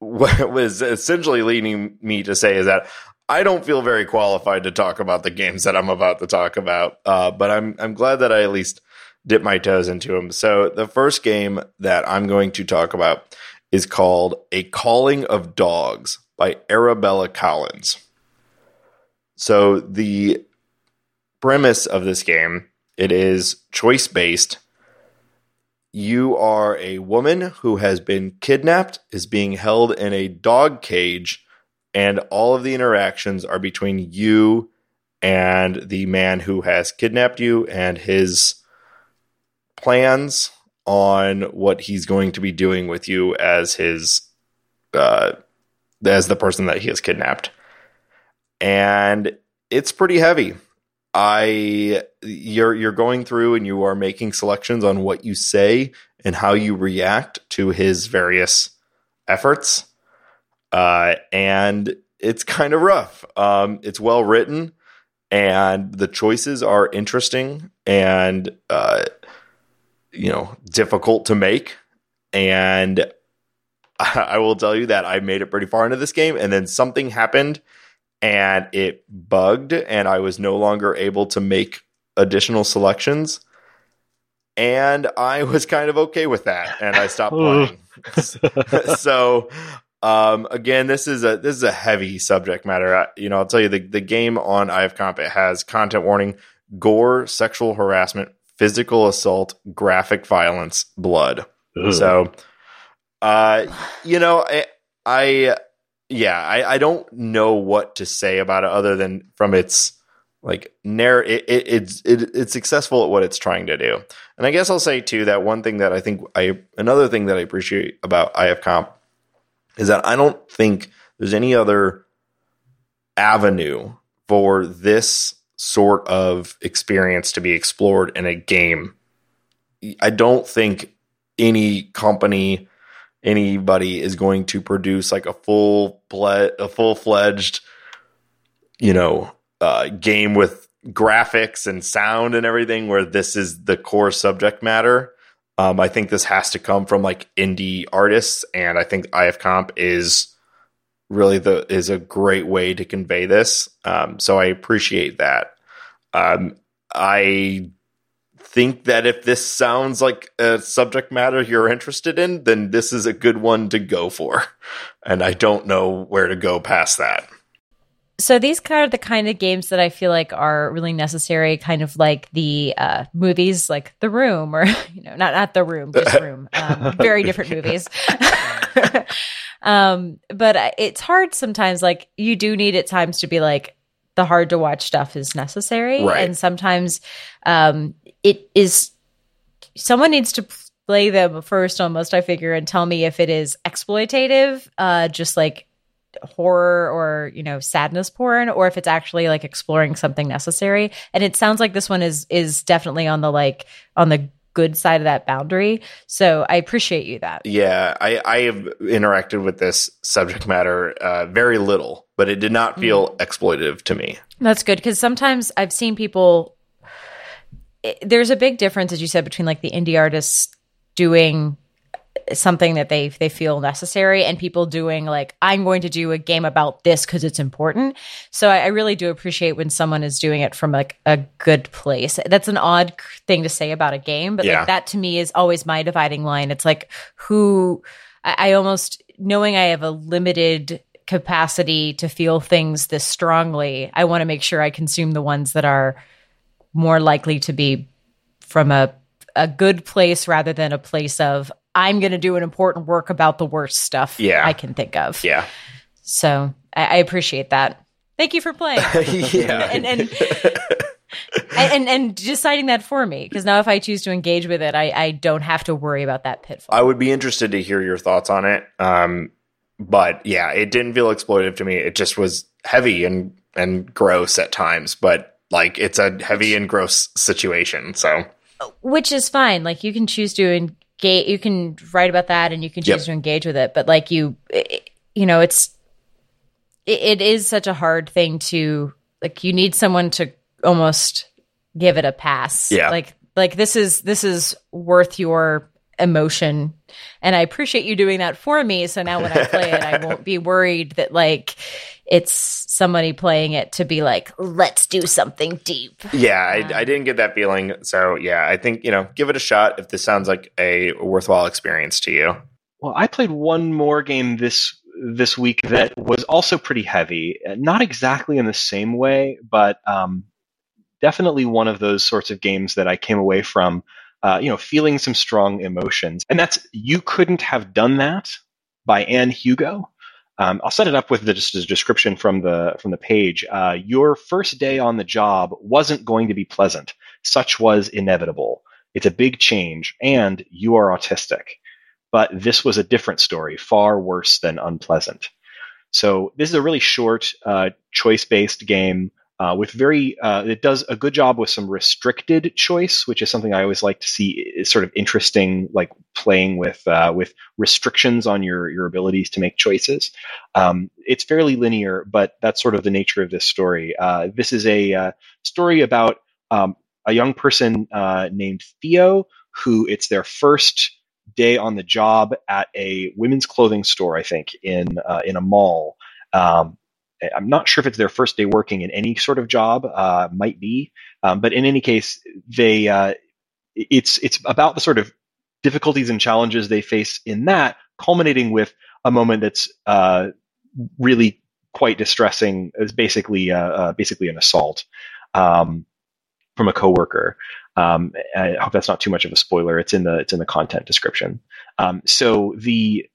what was essentially leading me to say is that I don't feel very qualified to talk about the games that I'm about to talk about. Uh, but I'm I'm glad that I at least dip my toes into them. So the first game that I'm going to talk about is called A Calling of Dogs by Arabella Collins. So the premise of this game, it is choice based. You are a woman who has been kidnapped, is being held in a dog cage, and all of the interactions are between you and the man who has kidnapped you and his plans on what he's going to be doing with you as his uh, as the person that he has kidnapped. And it's pretty heavy. I you're you're going through and you are making selections on what you say and how you react to his various efforts. Uh, and it's kind of rough. Um, it's well written. and the choices are interesting and uh, you know difficult to make. And I will tell you that I made it pretty far into this game, and then something happened, and it bugged, and I was no longer able to make additional selections. And I was kind of okay with that, and I stopped playing. so um, again, this is a this is a heavy subject matter. I, you know, I'll tell you the the game on IF Comp it has content warning, gore, sexual harassment, physical assault, graphic violence, blood. Ugh. So, uh, you know, I, I yeah, I, I don't know what to say about it other than from its like narr it, it, it's it, it's successful at what it's trying to do. And I guess I'll say too that one thing that I think I another thing that I appreciate about IF Comp is that I don't think there's any other avenue for this sort of experience to be explored in a game. I don't think any company, anybody is going to produce like a full a full fledged, you know, uh, game with graphics and sound and everything where this is the core subject matter. Um, I think this has to come from like indie artists, and I think IF Comp is really the is a great way to convey this. Um, so I appreciate that. Um, I think that if this sounds like a subject matter you're interested in, then this is a good one to go for. And I don't know where to go past that so these are the kind of games that I feel like are really necessary, kind of like the uh, movies, like The Room, or you know, not not The Room, just Room. Um, very different movies. um, but it's hard sometimes. Like you do need at times to be like the hard to watch stuff is necessary, right. and sometimes um, it is. Someone needs to play them first, almost. I figure, and tell me if it is exploitative, uh, just like horror or you know sadness porn or if it's actually like exploring something necessary and it sounds like this one is is definitely on the like on the good side of that boundary. So i appreciate you that. Yeah i i have interacted with this subject matter uh, very little but it did not feel mm. exploitative to me. That's good because sometimes i've seen people it, there's a big difference as you said between like the indie artists doing something that they they feel necessary and people doing like i'm going to do a game about this because it's important. So I, I, really do appreciate when someone is doing it from like a good place. That's an odd thing to say about a game but yeah. like that to me is always my dividing line. It's like who I, I almost knowing i have a limited capacity to feel things this strongly i want to make sure i consume the ones that are more likely to be from a a good place rather than a place of I'm going to do an important work about the worst stuff yeah. I can think of. Yeah. So I, I appreciate that. Thank you for playing. yeah. and, and, and, and deciding that for me because now if I choose to engage with it, I, I don't have to worry about that pitfall. I would be interested to hear your thoughts on it. Um, but yeah, it didn't feel exploitive to me. It just was heavy and and gross at times. But like, it's a heavy and gross situation. So, which is fine. Like you can choose to you can write about that and you can choose yep. to engage with it but like you it, you know it's it, it is such a hard thing to like you need someone to almost give it a pass yeah like like this is this is worth your emotion and i appreciate you doing that for me so now when i play it i won't be worried that like it's somebody playing it to be like, let's do something deep. Yeah, I, I, didn't get that feeling. So, yeah, I think, you know, give it a shot if this sounds like a worthwhile experience to you. Well, I played one more game this this week that was also pretty heavy. Not exactly in the same way, but um, definitely one of those sorts of games that I came away from, uh, you know, feeling some strong emotions. And that's You Couldn't Have Done That by Anne Hugo. Um, I'll set it up with the, just a description from the from the page. Uh, your first day on the job wasn't going to be pleasant. Such was inevitable. It's a big change, and you are autistic. But this was a different story, far worse than unpleasant. So this is a really short, uh, choice-based game. Uh, with very uh, it does a good job with some restricted choice, which is something I always like to see is sort of interesting, like playing with uh, with restrictions on your your abilities to make choices. Um, it's fairly linear, but that's sort of the nature of this story. Uh, this is a uh, story about um, a young person uh, named Theo, who it's their first day on the job at a women's clothing store, I think, in in a mall. Um, I'm not sure if it's their first day working in any sort of job. Uh, might be, um, but in any case, they uh, it's it's about the sort of difficulties and challenges they face in that, culminating with a moment that's uh, really quite distressing. Is basically uh, uh, basically an assault um, from a coworker. Um, I hope that's not too much of a spoiler. It's in the it's in the content description. Um, so the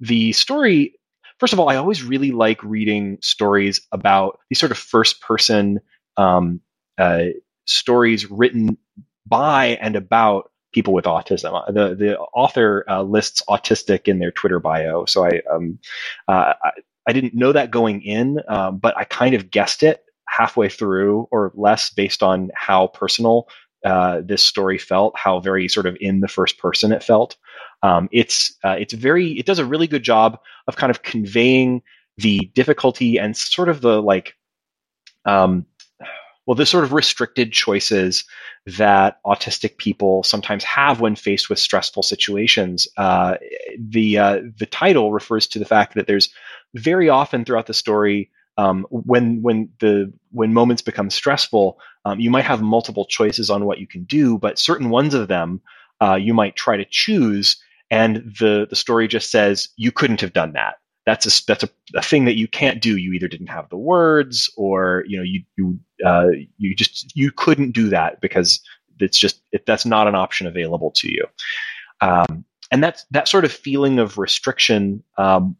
the story first of all, I always really like reading stories about these sort of first person um, uh, stories written by and about people with autism. Uh, the the author uh, lists autistic in their Twitter bio, so I um, uh, I, I, didn't know that going in, um, but I kind of guessed it halfway through or less based on how personal uh, this story felt, how very sort of in the first person it felt. Um, it's uh, it's very it does a really good job of kind of conveying the difficulty and sort of the like um, well the sort of restricted choices that autistic people sometimes have when faced with stressful situations. Uh, the uh, the title refers to the fact that there's very often throughout the story um, when when the when moments become stressful, um, you might have multiple choices on what you can do, but certain ones of them uh, you might try to choose, and the the story just says you couldn't have done that. That's a that's a, a thing that you can't do. You either didn't have the words, or you know you you uh, you just you couldn't do that because it's just it, that's not an option available to you. Um, and that's that sort of feeling of restriction. Um,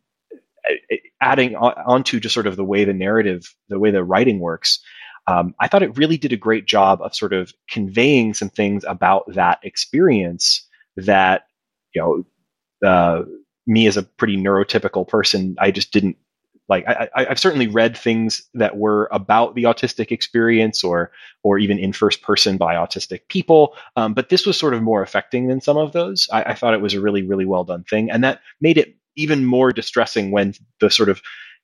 adding onto just sort of the way the narrative, the way the writing works, um, I thought it really did a great job of sort of conveying some things about that experience that you know, uh, me as a pretty neurotypical person, I just didn't like. I, have certainly read things that were about the autistic experience, or or even in first person by autistic people, um, but this was sort of more affecting than some of those. I, I thought it was a really really well done thing, and that made it even more distressing when the sort of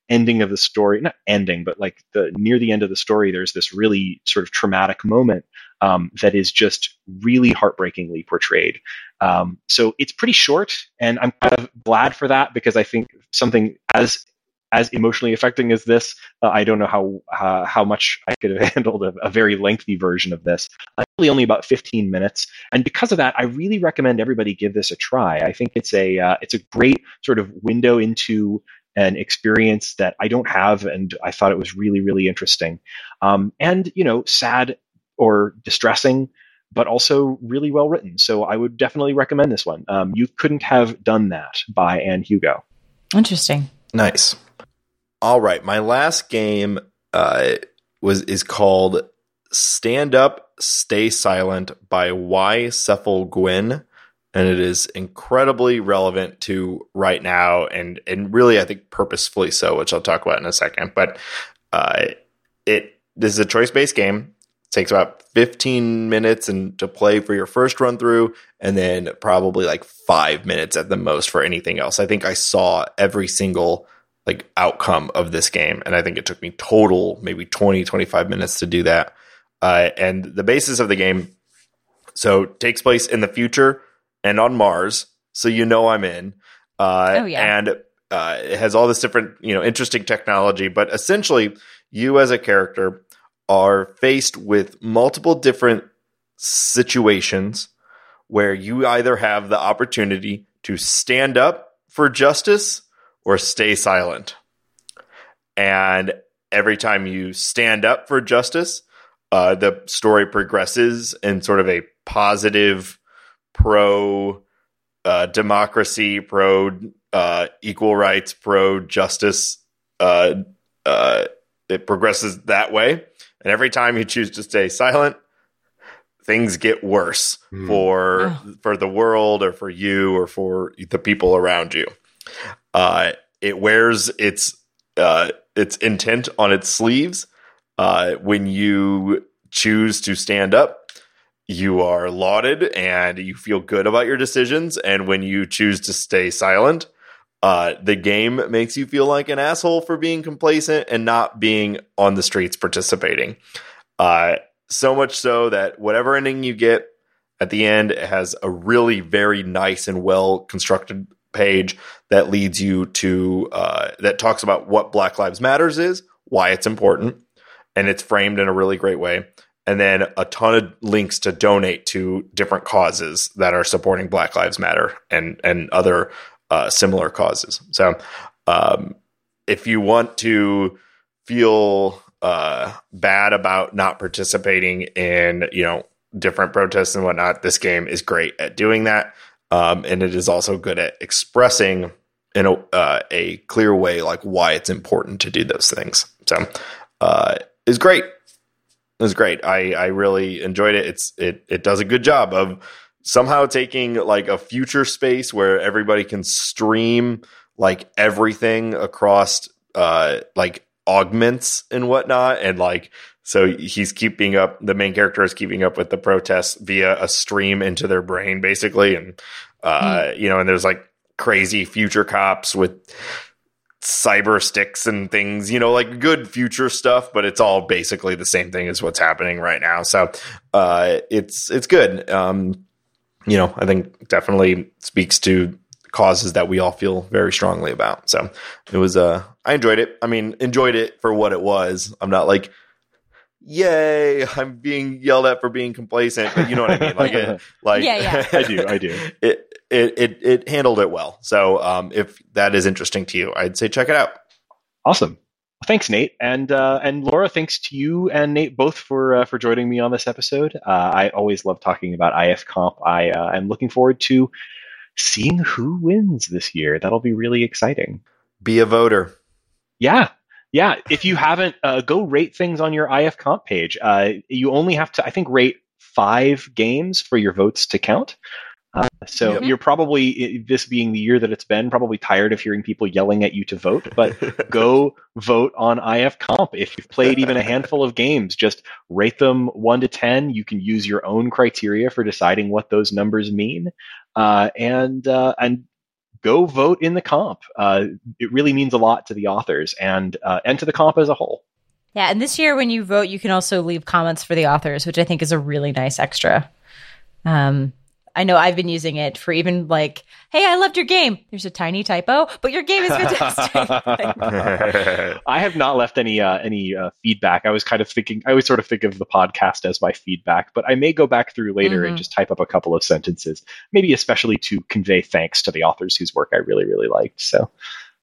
ending of the story not ending but like the near the end of the story there's this really sort of traumatic moment um, that is just really heartbreakingly portrayed. Um, so it's pretty short and i'm kind of glad for that because i think something as as emotionally affecting as this uh, i don't know how uh, how much i could have handled a, a very lengthy version of this. Uh, really only about 15 minutes and because of that i really recommend everybody give this a try. I think it's a uh, it's a great sort of window into an experience that I don't have, and I thought it was really, really interesting. Um, and you know, sad or distressing, but also really well written. So I would definitely recommend this one. Um, you couldn't have done that by Anne Hugo. Interesting. Nice. All right, my last game uh, was is called Stand Up, Stay Silent by Y. Cephal Gwyn and it is incredibly relevant to right now and and really I think purposefully so, which I'll talk about in a second. But uh, it this is a choice based game. Takes about 15 minutes and to play for your first run through, and then probably like five minutes at the most for anything else. I think I saw every single like outcome of this game, and I think it took me total maybe 20 25 minutes to do that. Uh, and the basis of the game so takes place in the future and on Mars, so you know I'm in. Uh, oh yeah, and uh, it has all this different, you know, interesting technology. But essentially, you as a character are faced with multiple different situations where you either have the opportunity to stand up for justice or stay silent. And every time you stand up for justice, uh, the story progresses in sort of a positive pro uh, democracy, pro uh, equal rights, pro justice. Uh, uh, it progresses that way, and every time you choose to stay silent, things get worse mm. for oh. for the world, or for you, or for the people around you. Uh, it wears its uh, its intent on its sleeves, Uh, when you choose to stand up, you are lauded and you feel good about your decisions. And when you choose to stay silent, uh, the game makes you feel like an asshole for being complacent and not being on the streets participating. Uh, so much so that whatever ending you get at the end, it has a really very nice and well constructed page that leads you to uh, that talks about what Black Lives Matters is, why it's important, and it's framed in a really great way. And then a ton of links to donate to different causes that are supporting Black Lives Matter and and other uh, similar causes. So, um, if you want to feel uh, bad about not participating in, you know, different protests and whatnot, this game is great at doing that, um, and it is also good at expressing in a, uh, a clear way like why it's important to do those things. So, uh, is great. It was great. I I really enjoyed it. It's it it does a good job of somehow taking like a future space where everybody can stream like everything across uh like augments and whatnot and like so he's keeping up the main character is keeping up with the protests via a stream into their brain basically and uh mm. you know and there's like crazy future cops with cyber sticks and things, you know, like good future stuff, but it's all basically the same thing as what's happening right now. So uh, it's it's good. Um, you know, I think definitely speaks to causes that we all feel very strongly about. So it was uh I enjoyed it. I mean, enjoyed it for what it was. I'm not like yay, I'm being yelled at for being complacent, but you know what I mean? Like it, like yeah, yeah. I do, I do. It it it it handled it well. So um if that is interesting to you, I'd say check it out. Awesome. Thanks, Nate, and uh, and Laura. Thanks to you and Nate both for uh, for joining me on this episode. Uh, I always love talking about IF Comp. I uh, am looking forward to seeing who wins this year. That'll be really exciting. Be a voter. Yeah, yeah. If you haven't, uh, go rate things on your IF Comp page. Uh, you only have to, I think, rate five games for your votes to count. Uh, so you're probably this being the year that it's been probably tired of hearing people yelling at you to vote but go vote on if comp. If you've played even a handful of games just rate them 1 to 10 you can use your own criteria for deciding what those numbers mean. Uh, and uh, and go vote in the comp. Uh, it really means a lot to the authors and uh, and to the comp as a whole. Yeah and this year when you vote you can also leave comments for the authors which i think is a really nice extra. Um, I know I've been using it for even like, hey, I loved your game. There's a tiny typo, but your game is fantastic. I have not left any uh, any uh, feedback. I was kind of thinking. I always sort of think of the podcast as my feedback, but I may go back through later mm-hmm. and just type up a couple of sentences, maybe especially to convey thanks to the authors whose work I really really liked. So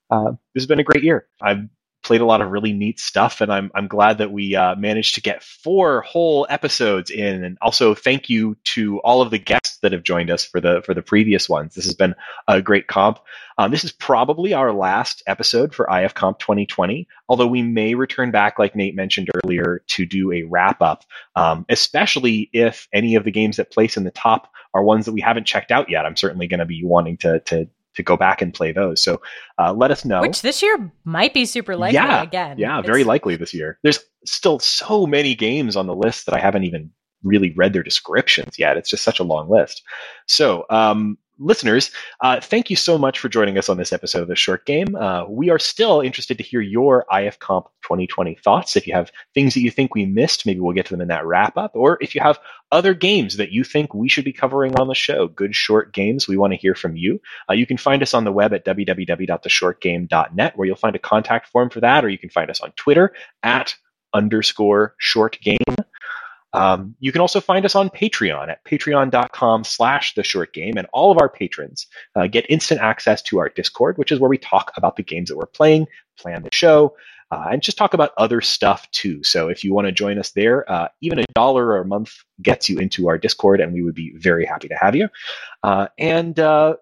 uh, this has been a great year. I've played a lot of really neat stuff, and I'm I'm glad that we uh, managed to get four whole episodes in. And also, thank you to all of the guests that have joined us for the for the previous ones. This has been a great comp. Um, this is probably our last episode for IF Comp 2020, although we may return back, like Nate mentioned earlier, to do a wrap up, um, especially if any of the games that place in the top are ones that we haven't checked out yet. I'm certainly going to be wanting to to to go back and play those. So uh, let us know. Which this year might be super likely yeah, again. Yeah, it's... very likely this year. There's still so many games on the list that I haven't even really read their descriptions yet. It's just such a long list. So um, listeners, uh, thank you so much for joining us on this episode of the short game. Uh, we are still interested to hear your IF Comp 2020 thoughts. If you have things that you think we missed, maybe we'll get to them in that wrap up. Or if you have other games that you think we should be covering on the show, good short games, we want to hear from you. Uh, you can find us on the web at www.theshortgame.net, where you'll find a contact form for that, or you can find us on Twitter at underscore short game. Um, you can also find us on Patreon at patreon.com slash the short game. And all of our patrons uh, get instant access to our Discord, which is where we talk about the games that we're playing, plan the show, uh, and just talk about other stuff too. So if you want to join us there, uh, even a dollar a month gets you into our Discord, and we would be very happy to have you. Uh, and uh,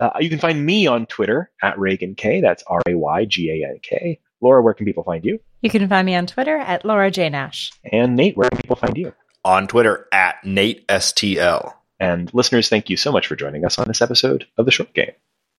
uh, you can find me on Twitter at Raygan K. That's R A Y G A N K. Laura, where can people find you? You can find me on Twitter at Laura J. Nash. And Nate, where can people find you? On Twitter at Nate STL. And listeners, thank you so much for joining us on this episode of The Short Game.